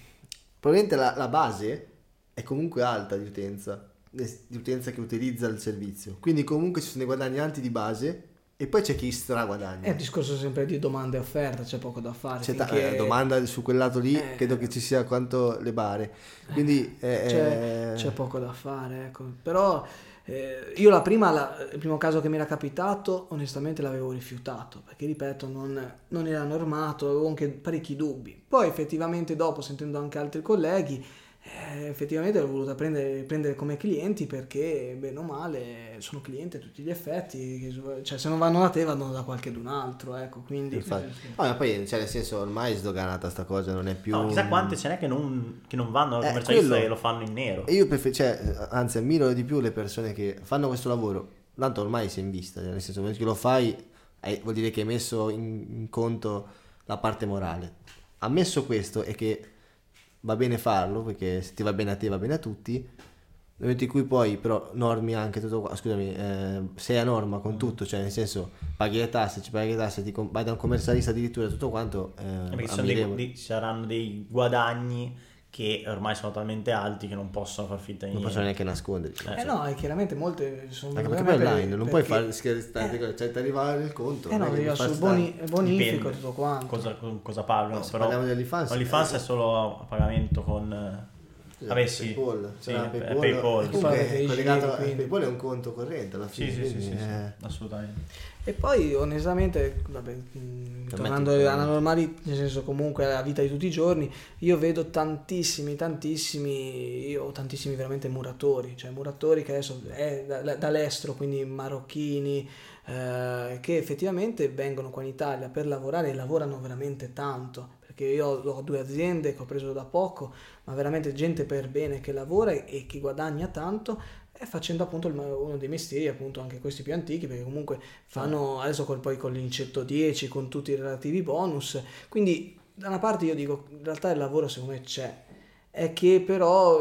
probabilmente la, la base è comunque alta di utenza, di utenza che utilizza il servizio. Quindi comunque ci sono dei guadagni alti di base e poi c'è chi straguadagna. È un discorso sempre di domanda e offerta, c'è poco da fare. C'è ta- finché- eh, domanda su quel lato lì, Eh. credo che ci sia quanto le bare. Quindi eh, c'è, eh, c'è poco da fare, ecco. Però eh, io la prima, la- il primo caso che mi era capitato, onestamente l'avevo rifiutato, perché ripeto, non, non era normato, avevo anche parecchi dubbi. Poi effettivamente dopo, sentendo anche altri colleghi, eh, effettivamente l'ho voluta prendere, prendere come clienti perché, bene o male, sono clienti a tutti gli effetti, cioè se non vanno da te vanno da qualche d'un altro, ecco, quindi... infatti. No, ma poi, cioè, nel senso, ormai è sdoganata sta cosa, non è più... No, chissà quante ce n'è che non, che non vanno al Eh, commercialista quello. e lo fanno in nero. E io prefer- cioè, anzi, ammiro di più le persone che fanno questo lavoro. Tanto ormai è in vista, cioè, nel senso, che lo fai, hai- vuol dire che hai messo in, in conto la parte morale. Ammesso questo e che va bene farlo, perché se ti va bene a te va bene a tutti. Nel momento in cui poi però normi anche tutto qua, scusami, eh, sei a norma con tutto, cioè nel senso paghi le tasse, ci paghi le tasse, ti com- vai da un commercialista addirittura tutto quanto, eh, Eh, perché ci dei- dei- ci saranno dei guadagni che ormai sono talmente alti che non possono far finta di non niente. possono neanche nasconderli. Eh, Eh no, e chiaramente molte sono Anche perché poi online non puoi perché- fare scherzare, cioè ti arriva il conto. Eh no, non arriva sul boni- bonifico Dipende tutto quanto. Cosa, cosa pagano, No, però parliamo di OnlyFans, OnlyFans eh, è solo a pagamento con... eh, Vabbè sì, PayPal, sì, c'era è PayPal, PayPal, Avete i collegato a quindi. PayPal è un conto corrente alla fine. sì, sì, sì, sì, eh, assolutamente. E poi onestamente, vabbè, Per tornando me alla normalità, nel senso comunque alla vita di tutti i giorni, io vedo tantissimi, tantissimi, io ho tantissimi veramente muratori, cioè muratori che adesso è da- dall'estero, quindi marocchini, eh, che effettivamente vengono qua in Italia per lavorare e lavorano veramente tanto, perché io ho due aziende che ho preso da poco, ma veramente gente per bene che lavora e, che guadagna tanto e facendo appunto uno dei mestieri appunto anche questi più antichi perché comunque fanno adesso col, poi con l'incetto 10 con tutti i relativi bonus. Quindi da una parte io dico in realtà il lavoro secondo me c'è. È che però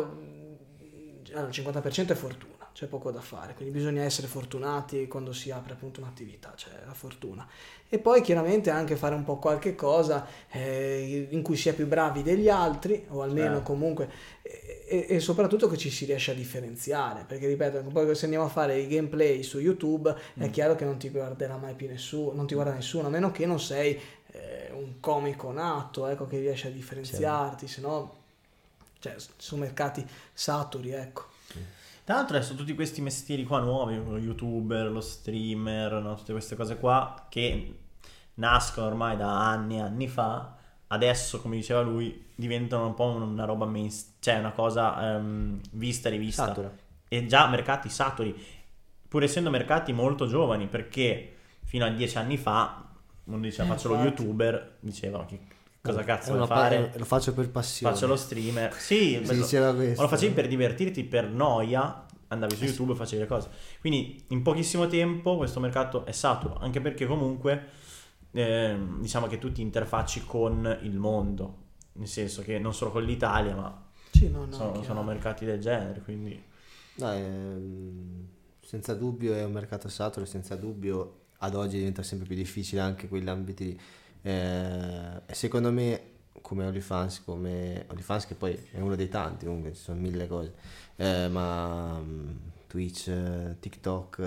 allora, il 50% è fortuna c'è poco da fare quindi bisogna essere fortunati quando si apre appunto un'attività c'è la fortuna e poi chiaramente anche fare un po' qualche cosa eh, in cui si è più bravi degli altri o almeno Certo. comunque e, e- soprattutto che ci si riesce a differenziare perché ripeto poi se andiamo a fare i gameplay su youtube è Mm. chiaro che non ti guarderà mai più nessuno non ti guarda nessuno a meno che non sei eh, un comico nato ecco che riesci a differenziarti se no cioè sono mercati saturi ecco Tra l'altro adesso tutti questi mestieri qua nuovi, lo youtuber, lo streamer, no? tutte queste cose qua che nascono ormai da anni e anni fa, adesso come diceva lui diventano un po' una roba mainstream, cioè una cosa ehm, vista e rivista. Satura. E già mercati saturi, pur essendo mercati molto giovani, perché fino a dieci anni fa uno diceva Eh, faccio lo infatti. youtuber, diceva che cosa cazzo È vuoi fare? pa- Lo faccio per passione. Faccio lo streamer. Sì, Si diceva Ma questo. lo facevi per divertirti, per noia, andavi su YouTube e facevi le cose. Quindi in pochissimo tempo questo mercato è saturo, anche perché comunque ehm, diciamo che tu ti interfacci con il mondo, nel senso che non solo con l'Italia, ma sì, no, no, sono, sono mercati del genere, quindi No, ehm, senza dubbio è un mercato saturo, senza dubbio ad oggi diventa sempre più difficile anche quegli ambiti. Eh, secondo me, come OnlyFans, come OnlyFans che poi è uno dei tanti, comunque ci sono mille cose, eh, ma mm, Twitch, TikTok, eh,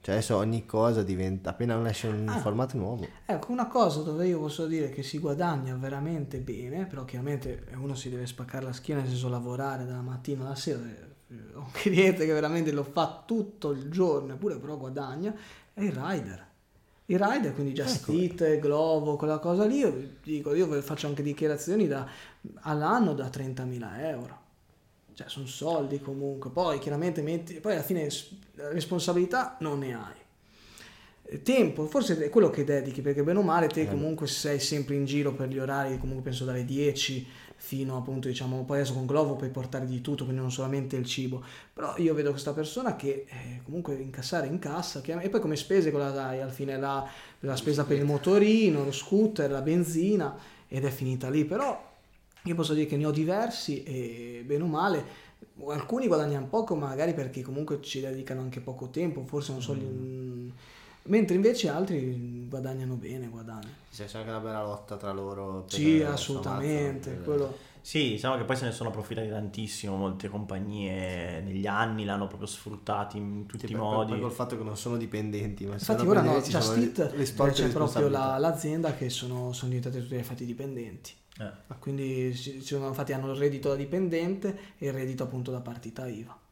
cioè adesso ogni cosa diventa, appena non esce un Ah. formato nuovo, Ecco, una cosa dove io posso dire che si guadagna veramente bene, però chiaramente uno si deve spaccare la schiena, nel senso lavorare dalla mattina alla sera. Ho un cliente che veramente lo fa tutto il giorno, eppure però guadagna, è il rider. Il rider, quindi Just Ecco. Eat, Glovo, quella cosa lì, io dico, io faccio anche dichiarazioni da, all'anno da 30.000 euro. Cioè, sono soldi comunque. Poi chiaramente metti, poi alla fine responsabilità non ne hai. Eh, Tempo, forse è quello che dedichi, perché bene o male te Eh. comunque sei sempre in giro per gli orari, comunque penso dalle 10 fino appunto diciamo poi adesso con Glovo puoi portare di tutto quindi non solamente il cibo. Però io vedo questa persona che eh, comunque incassare in cassa e poi come spese cosa dai alla fine la, la spesa per il motorino lo scooter la benzina ed è finita lì. Però io posso dire che ne ho diversi e bene o male alcuni guadagnano poco magari perché comunque ci dedicano anche poco tempo forse non so mm. Mentre invece altri guadagnano bene guadagnano c'è anche una bella lotta tra loro sì assolutamente quello... sì diciamo che poi se ne sono approfittati tantissimo molte compagnie negli anni l'hanno proprio sfruttati in tutti sì, i modi poi col fatto che non sono dipendenti ma infatti ora no Just Eat c'è proprio la, l'azienda che sono, sono diventate tutti infatti dipendenti eh. Quindi sono, infatti hanno il reddito da dipendente e il reddito appunto da partita IVA.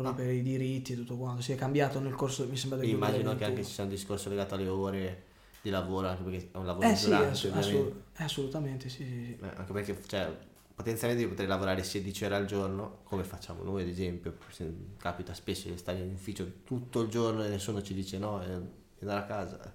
Proprio ah. per i diritti e tutto quanto. Si è cambiato nel corso, mi sembra del Immagino che anche ci sia un discorso legato alle ore di lavoro, anche perché è un lavoro eh, durante, sì, assolut- assolutamente, sì, sì, sì. Eh, anche perché cioè, potenzialmente io potrei lavorare 16 ore al giorno, come facciamo noi ad esempio. Capita spesso di stare in ufficio tutto il giorno e nessuno ci dice no e andare a casa.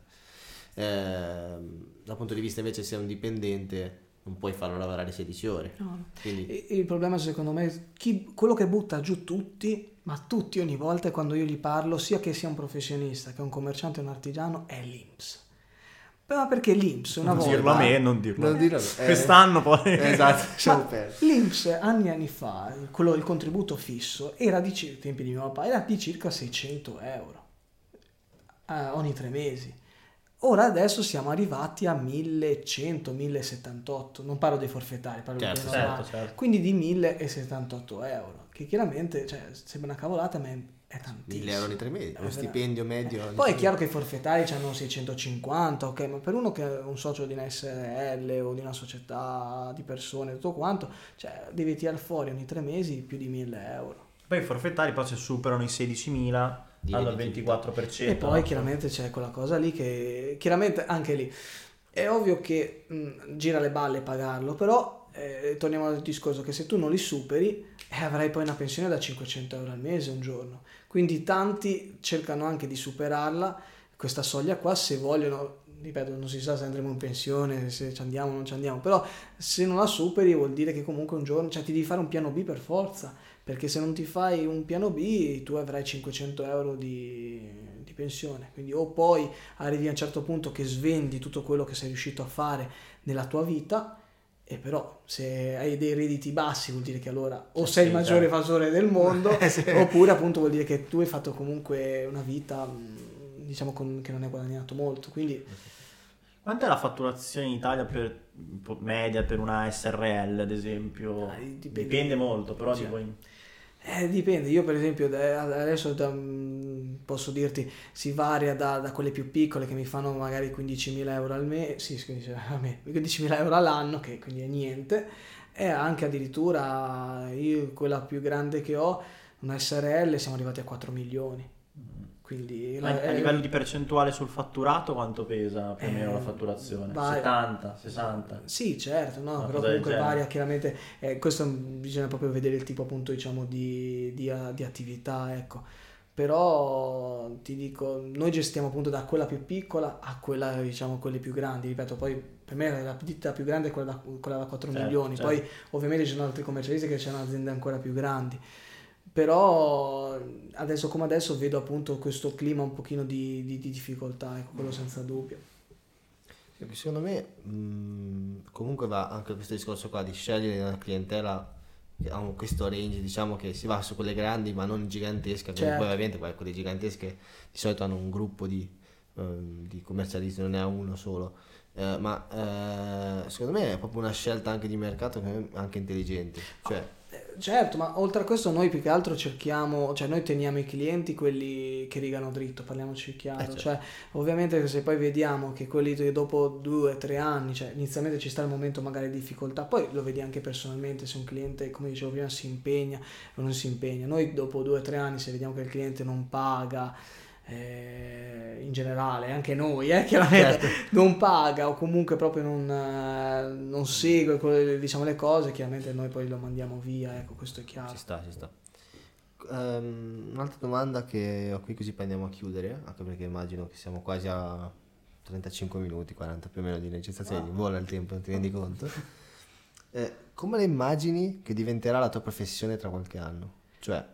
Eh, dal punto di vista invece se è un dipendente non puoi farlo lavorare 16 ore. No. Quindi... Il problema secondo me è chi, quello che butta giù tutti, ma tutti ogni volta quando io gli parlo, sia che sia un professionista che un commerciante o un artigiano, è l'Inps. Ma perché l'Inps una non volta... Dirlo a me, non dirlo. Non dirlo eh, Quest'anno poi... Esatto, L'Inps anni e anni fa, quello, il contributo fisso, era di, tempi di mio papà, era di circa 600 euro eh, ogni tre mesi. Ora adesso siamo arrivati a 1100, 1078, non parlo dei forfettari, parlo certo, di certo, certo. quindi di 1078 euro, che chiaramente cioè, sembra una cavolata, ma è tantissimo. 1000 euro ogni tre mesi, lo stipendio medio. Eh. Poi è chiaro che i forfettari hanno 650, ok, ma per uno che è un socio di una SRL o di una società di persone, tutto quanto, cioè devi tirare fuori ogni tre mesi più di 1000 euro. Poi i forfettari però se superano i 16.000 hanno il 24%. E poi chiaramente c'è quella cosa lì che chiaramente anche lì è ovvio che mh, gira le balle pagarlo, però eh, torniamo al discorso che se tu non li superi eh, avrai poi una pensione da 500 euro al mese un giorno. Quindi tanti cercano anche di superarla, questa soglia qua, se vogliono ripeto, non si sa se andremo in pensione, se ci andiamo o non ci andiamo, però se non la superi vuol dire che comunque un giorno, cioè ti devi fare un piano B per forza, perché se non ti fai un piano B tu avrai 500 euro di, di pensione, quindi o poi arrivi a un certo punto che svendi tutto quello che sei riuscito a fare nella tua vita, e però se hai dei redditi bassi vuol dire che allora o sei il maggiore evasore del mondo sì. oppure appunto vuol dire che tu hai fatto comunque una vita diciamo con, che non hai guadagnato molto quindi Quanto è la fatturazione in Italia per media per una SRL, ad esempio? Ah, dipende, dipende, molto, però cioè, tipo... Eh, dipende, io per esempio adesso da, mm, posso dirti si varia da, da, quelle più piccole che mi fanno magari 15.000 euro al mese, sì 15.000 euro all'anno che quindi è niente e anche addirittura io quella più grande che ho, una SRL siamo arrivati a 4 milioni quindi, a, a livello di percentuale sul fatturato quanto pesa più o meno la eh, fatturazione? Vai. 70, 60? Sì, certo, no, però comunque varia chiaramente, eh, questo bisogna proprio vedere il tipo appunto diciamo di, di, di, attività, ecco. Però ti dico, noi gestiamo appunto da quella più piccola a quella diciamo quelle più grandi, ripeto, poi per me la ditta più grande è quella da, quella da 4 certo, milioni, certo. poi ovviamente ci sono altri commercialisti che hanno aziende ancora più grandi però adesso come adesso vedo appunto questo clima un pochino di, di, di difficoltà, ecco, quello senza dubbio. Secondo me mh, comunque va anche questo discorso qua di scegliere una clientela che ha questo range, diciamo che si va su quelle grandi ma non gigantesche, certo. poi ovviamente poi quelle gigantesche di solito hanno un gruppo di, um, di commercialisti, non ne ha uno solo. Uh, ma uh, secondo me è proprio una scelta anche di mercato anche intelligente. Cioè, Certo, ma oltre a questo noi più che altro cerchiamo, cioè noi teniamo i clienti quelli che rigano dritto, parliamoci chiaro, eh certo. cioè ovviamente se poi vediamo che quelli che dopo due, tre anni, cioè inizialmente ci sta il momento magari di difficoltà, poi lo vedi anche personalmente se un cliente, come dicevo prima, si impegna o non si impegna, noi dopo due o tre anni se vediamo che il cliente non paga, eh, in generale, anche noi, eh, chiaramente certo. non paga o comunque proprio non, eh, non segue quelle, diciamo, le cose, chiaramente noi poi lo mandiamo via, ecco, questo è chiaro. Ci sta, ci sta. Um, un'altra domanda che ho qui così poi andiamo a chiudere, anche perché immagino che siamo quasi a 35 minuti, 40 più o meno di registrazione, ah. vola il tempo, non ti rendi conto? Eh, come le immagini che diventerà la tua professione tra qualche anno? Cioè,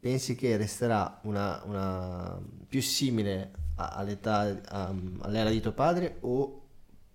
pensi che resterà una, una più simile all'età, a- all'era di tuo padre o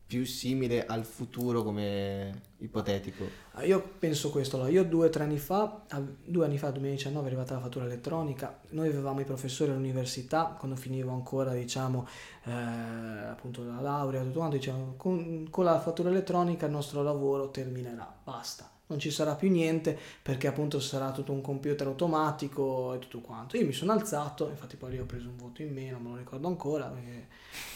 più simile al futuro come ipotetico? Ah, Io penso questo, allora, io due o tre anni fa, due anni fa, 2019, è arrivata la fattura elettronica, noi avevamo i professori all'università, quando finivo ancora, diciamo, eh, appunto la laurea, tutto quanto, dicevano, con, con la fattura elettronica il nostro lavoro terminerà, basta. Non ci sarà più niente perché appunto sarà tutto un computer automatico e tutto quanto. Io mi sono alzato, infatti poi lì ho preso un voto in meno, me lo ricordo ancora,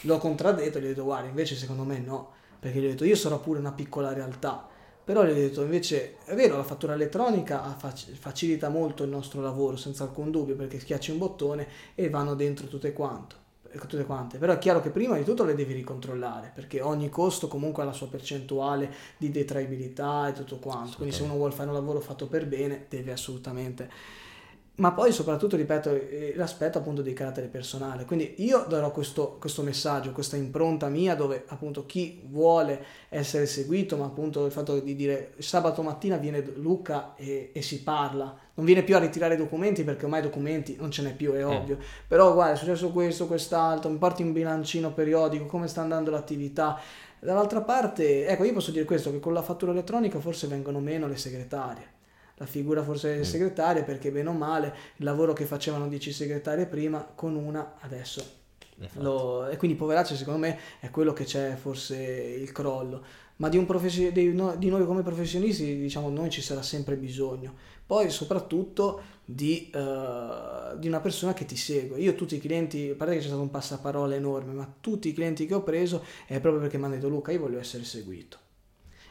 l'ho contraddetto e gli ho detto guarda, invece secondo me no, perché gli ho detto io sarò pure una piccola realtà, però gli ho detto invece è vero la fattura elettronica fac- facilita molto il nostro lavoro senza alcun dubbio perché schiacci un bottone e vanno dentro tutte quanto tutte quante. Però è chiaro che prima di tutto le devi ricontrollare perché ogni costo comunque ha la sua percentuale di detraibilità e tutto quanto. Quindi se uno vuole fare un lavoro fatto per bene deve assolutamente ma poi soprattutto, ripeto, eh, l'aspetto appunto di carattere personale. Quindi io darò questo, questo messaggio, questa impronta mia dove appunto chi vuole essere seguito, ma appunto il fatto di dire sabato mattina viene Luca e, e si parla, non viene più a ritirare i documenti perché ormai documenti non ce n'è più, è ovvio. Però guarda, è successo questo, quest'altro, mi porti un bilancino periodico, come sta andando l'attività. Dall'altra parte, ecco, io posso dire questo, che con la fattura elettronica forse vengono meno le segretarie la figura forse del segretario perché bene o male il lavoro che facevano 10 segretarie prima con una adesso. Lo- e quindi poveraccio secondo me è quello che c'è forse il crollo. Ma di, un professio- di, no- di noi come professionisti diciamo noi ci sarà sempre bisogno. Poi soprattutto di, eh, di una persona che ti segue. Io tutti i clienti a parte che c'è stato un passaparola enorme ma tutti i clienti che ho preso è proprio perché mi hanno detto Luca io voglio essere seguito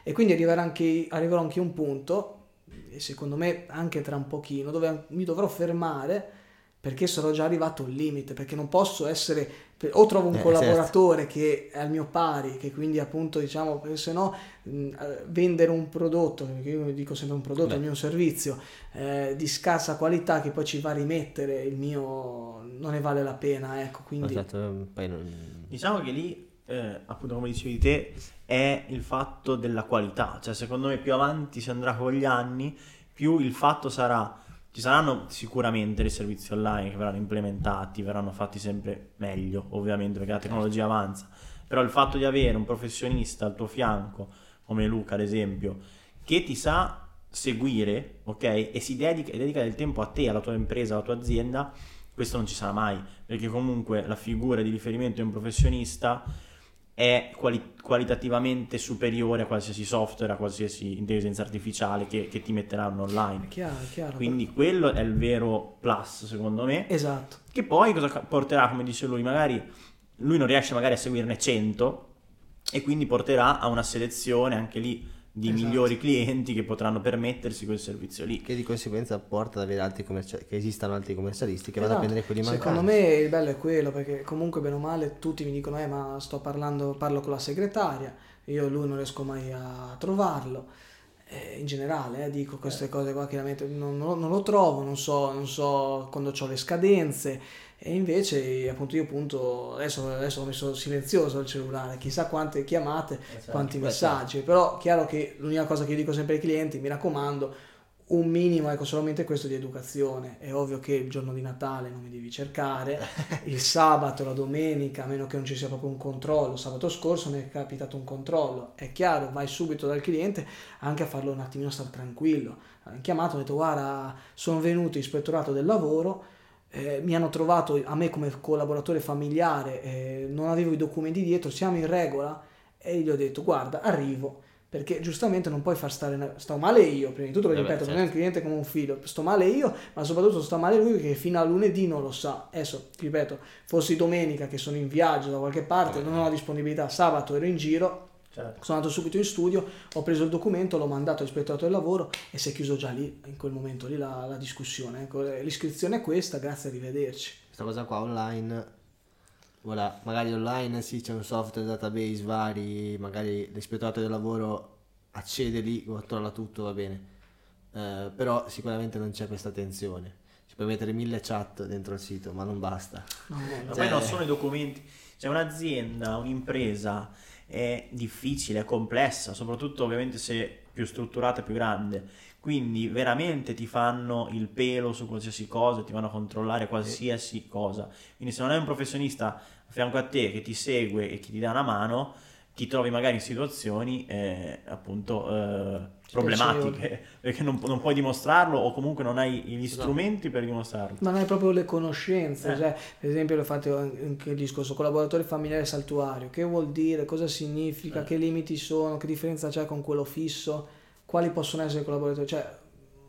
e quindi arriverà anche, arriverò anche a un punto e secondo me anche tra un pochino, dove mi dovrò fermare perché sarò già arrivato al limite, perché non posso essere, o trovo un Eh, collaboratore che è al mio pari, che quindi appunto diciamo, perché se no mh, eh, vendere un prodotto, perché io dico sempre un prodotto, Beh. il mio servizio, eh, di scarsa qualità che poi ci va a rimettere il mio, non ne vale la pena, ecco, quindi... Esatto, poi non- Diciamo che lì, eh, appunto come dicevi te, è il fatto della qualità. Cioè, secondo me più avanti si andrà con gli anni, più il fatto sarà... Ci saranno sicuramente dei servizi online che verranno implementati, verranno fatti sempre meglio, ovviamente, perché la tecnologia avanza. Però il fatto di avere un professionista al tuo fianco, come Luca ad esempio, che ti sa seguire, ok? E si dedica, e dedica del tempo a te, alla tua impresa, alla tua azienda, questo non ci sarà mai, perché comunque la figura di riferimento di un professionista è quali- qualitativamente superiore a qualsiasi software, a qualsiasi intelligenza artificiale che, che ti metteranno online. Chiaro, chiaro. Quindi quello è il vero plus, secondo me. Esatto. Che poi cosa porterà, come dice lui, magari lui non riesce magari a seguirne 100 e quindi porterà a una selezione anche lì di Esatto. migliori clienti che potranno permettersi quel servizio lì. che di conseguenza porta ad avere altri commerciali, che esistano altri commercialisti che vanno a Esatto. prendere quelli mancanti. Secondo me il bello è quello, perché comunque bene o male tutti mi dicono, eh ma sto parlando, parlo con la segretaria, io lui non riesco mai a trovarlo. Eh, in generale, eh, dico queste cose qua chiaramente non, non- non lo trovo, non so, non so quando ho le scadenze. E invece appunto io punto, adesso, adesso ho messo silenzioso il cellulare, chissà quante chiamate, quanti beh, messaggi, però chiaro che l'unica cosa che io dico sempre ai clienti, mi raccomando, un minimo, ecco, solamente questo di educazione. È ovvio che il giorno di Natale non mi devi cercare, il sabato, la domenica, a meno che non ci sia proprio un controllo. Sabato scorso mi è capitato un controllo. È chiaro, vai subito dal cliente anche a farlo un attimino stare tranquillo. Hanno chiamato, ho detto guarda, sono venuto ispettorato del lavoro, eh, mi hanno trovato a me come collaboratore familiare, eh, non avevo i documenti dietro, siamo in regola? E gli ho detto guarda, arrivo perché giustamente non puoi far stare sto male io prima di tutto perché Eh ripeto non è certo. un cliente come un figlio sto male io ma soprattutto sto male lui che fino a lunedì non lo sa adesso ripeto fossi domenica che sono in viaggio da qualche parte non ho la disponibilità sabato ero in giro Certo. sono andato subito in studio ho preso il documento l'ho mandato all'ispettorato del lavoro e si è chiuso già lì in quel momento lì la, la discussione ecco, l'iscrizione è questa grazie arrivederci Questa cosa qua online, voilà, magari online sì c'è un software database vari, magari l'ispettorato del lavoro accede lì, controlla tutto, va bene. Eh, però sicuramente non c'è questa attenzione. Si può mettere mille chat dentro il sito, ma non basta. No, no, Cioè- non sono i documenti. Cioè un'azienda, un'impresa è difficile, è complessa, soprattutto ovviamente se più strutturata e più grande. Quindi veramente ti fanno il pelo su qualsiasi cosa, ti vanno a controllare qualsiasi cosa. Quindi se non hai un professionista a fianco a te che ti segue e che ti dà una mano, ti trovi magari in situazioni eh, appunto eh, problematiche perché non, non, puoi dimostrarlo o comunque non hai gli strumenti no. per dimostrarlo. Ma non hai proprio le conoscenze, eh. cioè, per esempio ho fatto anche il discorso collaboratore familiare saltuario, che vuol dire, cosa significa, eh. che limiti sono, che differenza c'è con quello fisso, quali possono essere i collaboratori, cioè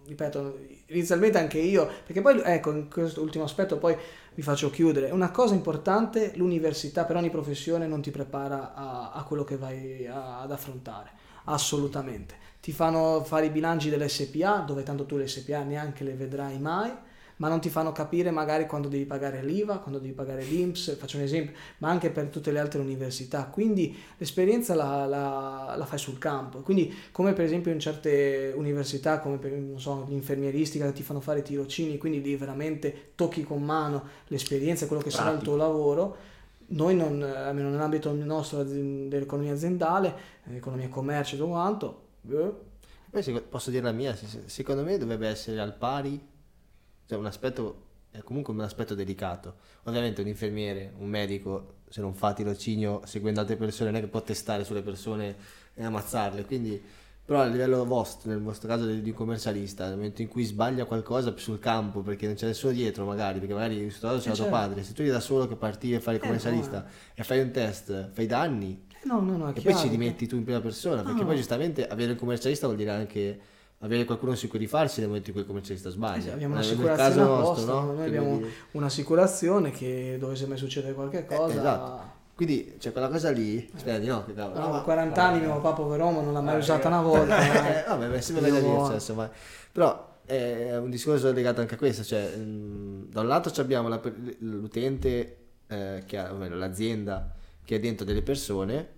ripeto, inizialmente anche io, perché poi ecco, in questo ultimo aspetto poi vi faccio chiudere. Una cosa importante, l'università per ogni professione non ti prepara a, a quello che vai a, ad affrontare, assolutamente. Ti fanno fare i bilanci dell'SPA, dove tanto tu le SPA neanche le vedrai mai, ma non ti fanno capire magari quando devi pagare l'IVA, quando devi pagare l'INPS, faccio un esempio, ma anche per tutte le altre università. Quindi l'esperienza la, la, la fai sul campo. Quindi come per esempio in certe università, come per so, l'infermieristica, ti fanno fare tirocini, quindi devi veramente tocchi con mano l'esperienza, quello che Pratico. sarà il tuo lavoro noi non, almeno nell'ambito nostro dell'economia aziendale, economia commercio e tutto quanto. Eh. Poi posso dire la mia, secondo me dovrebbe essere al pari cioè un aspetto, è comunque un aspetto delicato. Ovviamente un infermiere, un medico, se non fa tirocinio seguendo altre persone, non è che può testare sulle persone e ammazzarle, quindi però a livello vostro, nel vostro caso di un commercialista, nel momento in cui sbaglia qualcosa sul campo perché non c'è nessuno dietro magari, perché magari il c'è eh, tuo certo. padre, se tu gli da solo che partire e fare il eh, commercialista no. e fai un test, fai danni no, no, no, e poi ci rimetti tu in prima persona, perché poi giustamente avere un commercialista vuol dire anche avere qualcuno su cui rifarsi nel momento in cui il commercialista sbaglia. Eh, abbiamo un'assicurazione nostro, no? noi abbiamo quindi... un'assicurazione che dovesse mai succedere qualche eh, cosa... Eh, esatto. Quindi c'è quella cosa lì, spera di no, che cavolo. No, no, 40 anni mio papà poveromo non l'ha mai usata una volta. eh, vabbè, beh, sempre da dire, cioè, insomma. Però è un discorso legato anche a questo, cioè mh, da un lato abbiamo la, l'utente eh, che ha, l'azienda che è dentro delle persone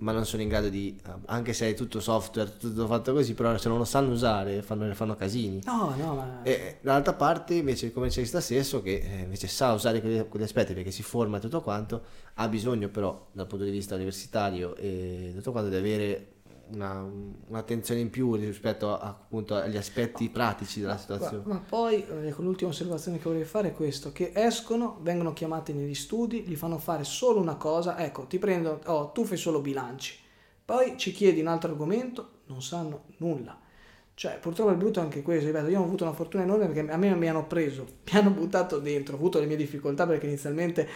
ma non sono in grado di, anche se è tutto software, tutto fatto così, però se non lo sanno usare fanno, fanno casini. No, no, ma... E dall'altra parte invece il commercialista stesso che eh, invece sa usare quegli, quegli, aspetti perché si forma e tutto quanto, ha bisogno però dal punto di vista universitario e tutto quanto di avere una, un'attenzione in più rispetto a, appunto agli aspetti pratici della situazione. Ma, ma poi ecco, l'ultima osservazione che vorrei fare è questo, che escono, vengono chiamati negli studi, gli fanno fare solo una cosa, ecco, ti prendono, oh, tu fai solo bilanci, poi ci chiedi un altro argomento, non sanno nulla. Cioè, purtroppo è brutto anche questo, ripeto, io ho avuto una fortuna enorme perché a me mi hanno preso, mi hanno buttato dentro, ho avuto le mie difficoltà perché inizialmente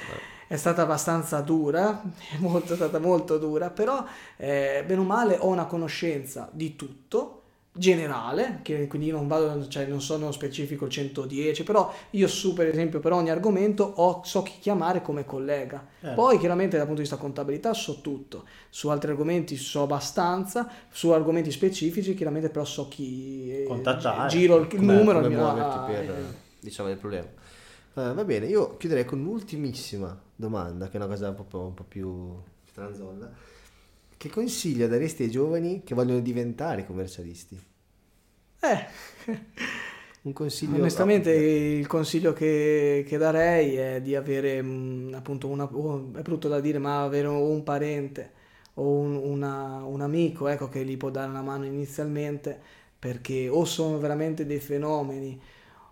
è stata abbastanza dura, è, molto, è stata molto dura, però eh, bene o male ho una conoscenza di tutto, generale, che quindi non vado, cioè non sono specifico 110, però io su per esempio per ogni argomento ho, so chi chiamare come collega. Eh. Poi chiaramente dal punto di vista contabilità so tutto, su altri argomenti so abbastanza, su argomenti specifici chiaramente però so chi eh, contattare, giro il come, numero come muoverti per eh. diciamo il problema. Uh, va bene, io chiuderei con un'ultimissima domanda, che è una cosa un po', un po più tranzolla. Che consiglio daresti ai giovani che vogliono diventare commercialisti? Eh, un consiglio. Onestamente, il consiglio che, che, darei è di avere mm, appunto una. Oh, è brutto da dire, ma avere un parente o un, una, un amico ecco, che gli può dare una mano inizialmente perché o sono veramente dei fenomeni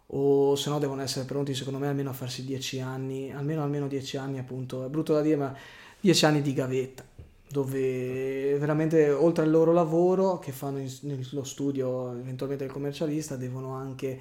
o se no devono essere pronti secondo me almeno a farsi dieci anni, almeno almeno dieci anni appunto, è brutto da dire ma dieci anni di gavetta dove veramente oltre al loro lavoro che fanno in, nello studio eventualmente del commercialista devono anche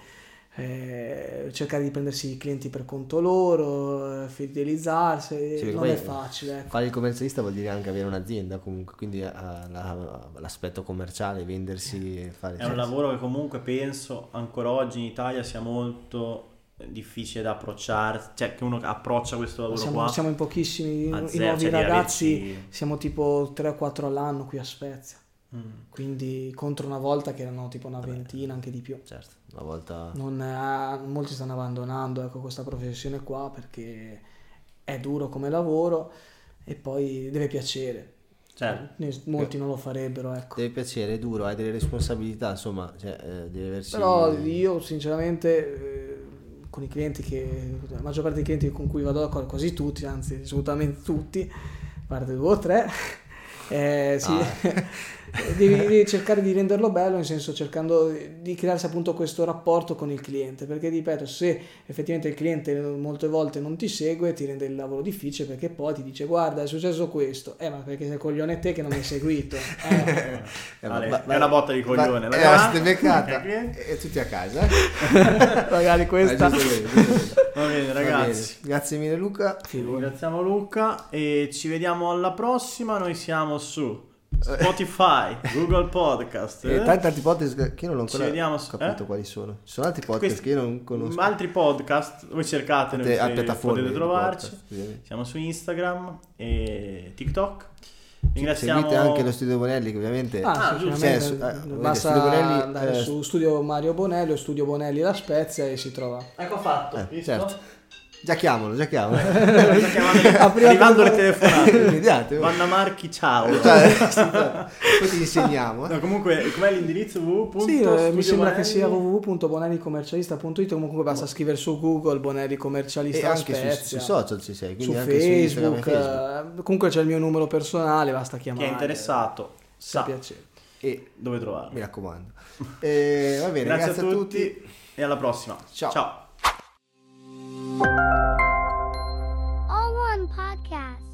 eh, cercare di prendersi i clienti per conto loro, fidelizzarsi, sì, non è facile. Ecco. Fare il commercialista vuol dire anche avere un'azienda comunque, quindi uh, la, l'aspetto commerciale, vendersi. Fare, è un lavoro che comunque penso ancora oggi in Italia sia molto difficile da approcciare, cioè che uno approccia questo lavoro siamo, qua. Siamo in pochissimi, i nuovi cioè ragazzi averci... siamo tipo 3 o 4 all'anno qui a Spezia. Mm. Quindi contro una volta che erano tipo una ventina, anche di più. Certo, una volta... È, molti stanno abbandonando ecco, questa professione qua perché è duro come lavoro e poi deve piacere. Certo. Molti non lo farebbero, ecco. Deve piacere, è duro, hai delle responsabilità, insomma, cioè, eh, devi aversi... Però io sinceramente... Eh, con i clienti che, la maggior parte dei clienti con cui vado d'accordo, quasi tutti, anzi assolutamente tutti, parte due o tre, eh, sì, Ah. devi, devi cercare di renderlo bello, nel senso cercando di crearsi appunto questo rapporto con il cliente, perché ripeto, se effettivamente il cliente molte volte non ti segue, ti rende il lavoro difficile perché poi ti dice guarda è successo questo, eh ma perché sei coglione te che non mi hai seguito, eh. Eh, Ale, va- è una botta di coglione, va- eh, ragazzi. siete beccata. E tutti a casa. magari questa... Giusto bene, bene. Va bene Va ragazzi. Grazie mille Luca. Ringraziamo Luca e ci vediamo alla prossima. Noi siamo su Spotify, Google Podcast. E eh? tanti altri podcast che io non ho ancora vediamo capito eh? quali sono. Ci sono altri podcast Questi- che io non conosco. Altri podcast, voi a piattaforme potete trovarci. podcast. Siamo su Instagram e TikTok. Seguite Ringraziamo anche lo studio Bonelli che ovviamente Ah, Ah. Cioè, su- eh, basta Studio Bonelli, andare eh, su studio Mario Bonelli o studio Bonelli La Spezia e si trova. Ecco fatto. eh, visto? certo. Già chiamalo, già chiamalo. Arrivando le telefonate. Vanna Marchi, ciao. Cioè, sì, poi ti insegniamo. eh. No, comunque, com'è l'indirizzo www. Sì, eh, mi sembra che sia www.bonellicommercialista.it comunque basta scrivere su Google Bonelli E Commercialista La anche su, sui social ci sei, su anche su Facebook, e Facebook. eh, comunque c'è il mio numero personale, basta Chi chiamare. è interessato sa piacere. E dove trovarlo. mi raccomando. E, va bene, Grazie, grazie, a tutti e alla prossima. Ciao. Ciao. All One Podcast.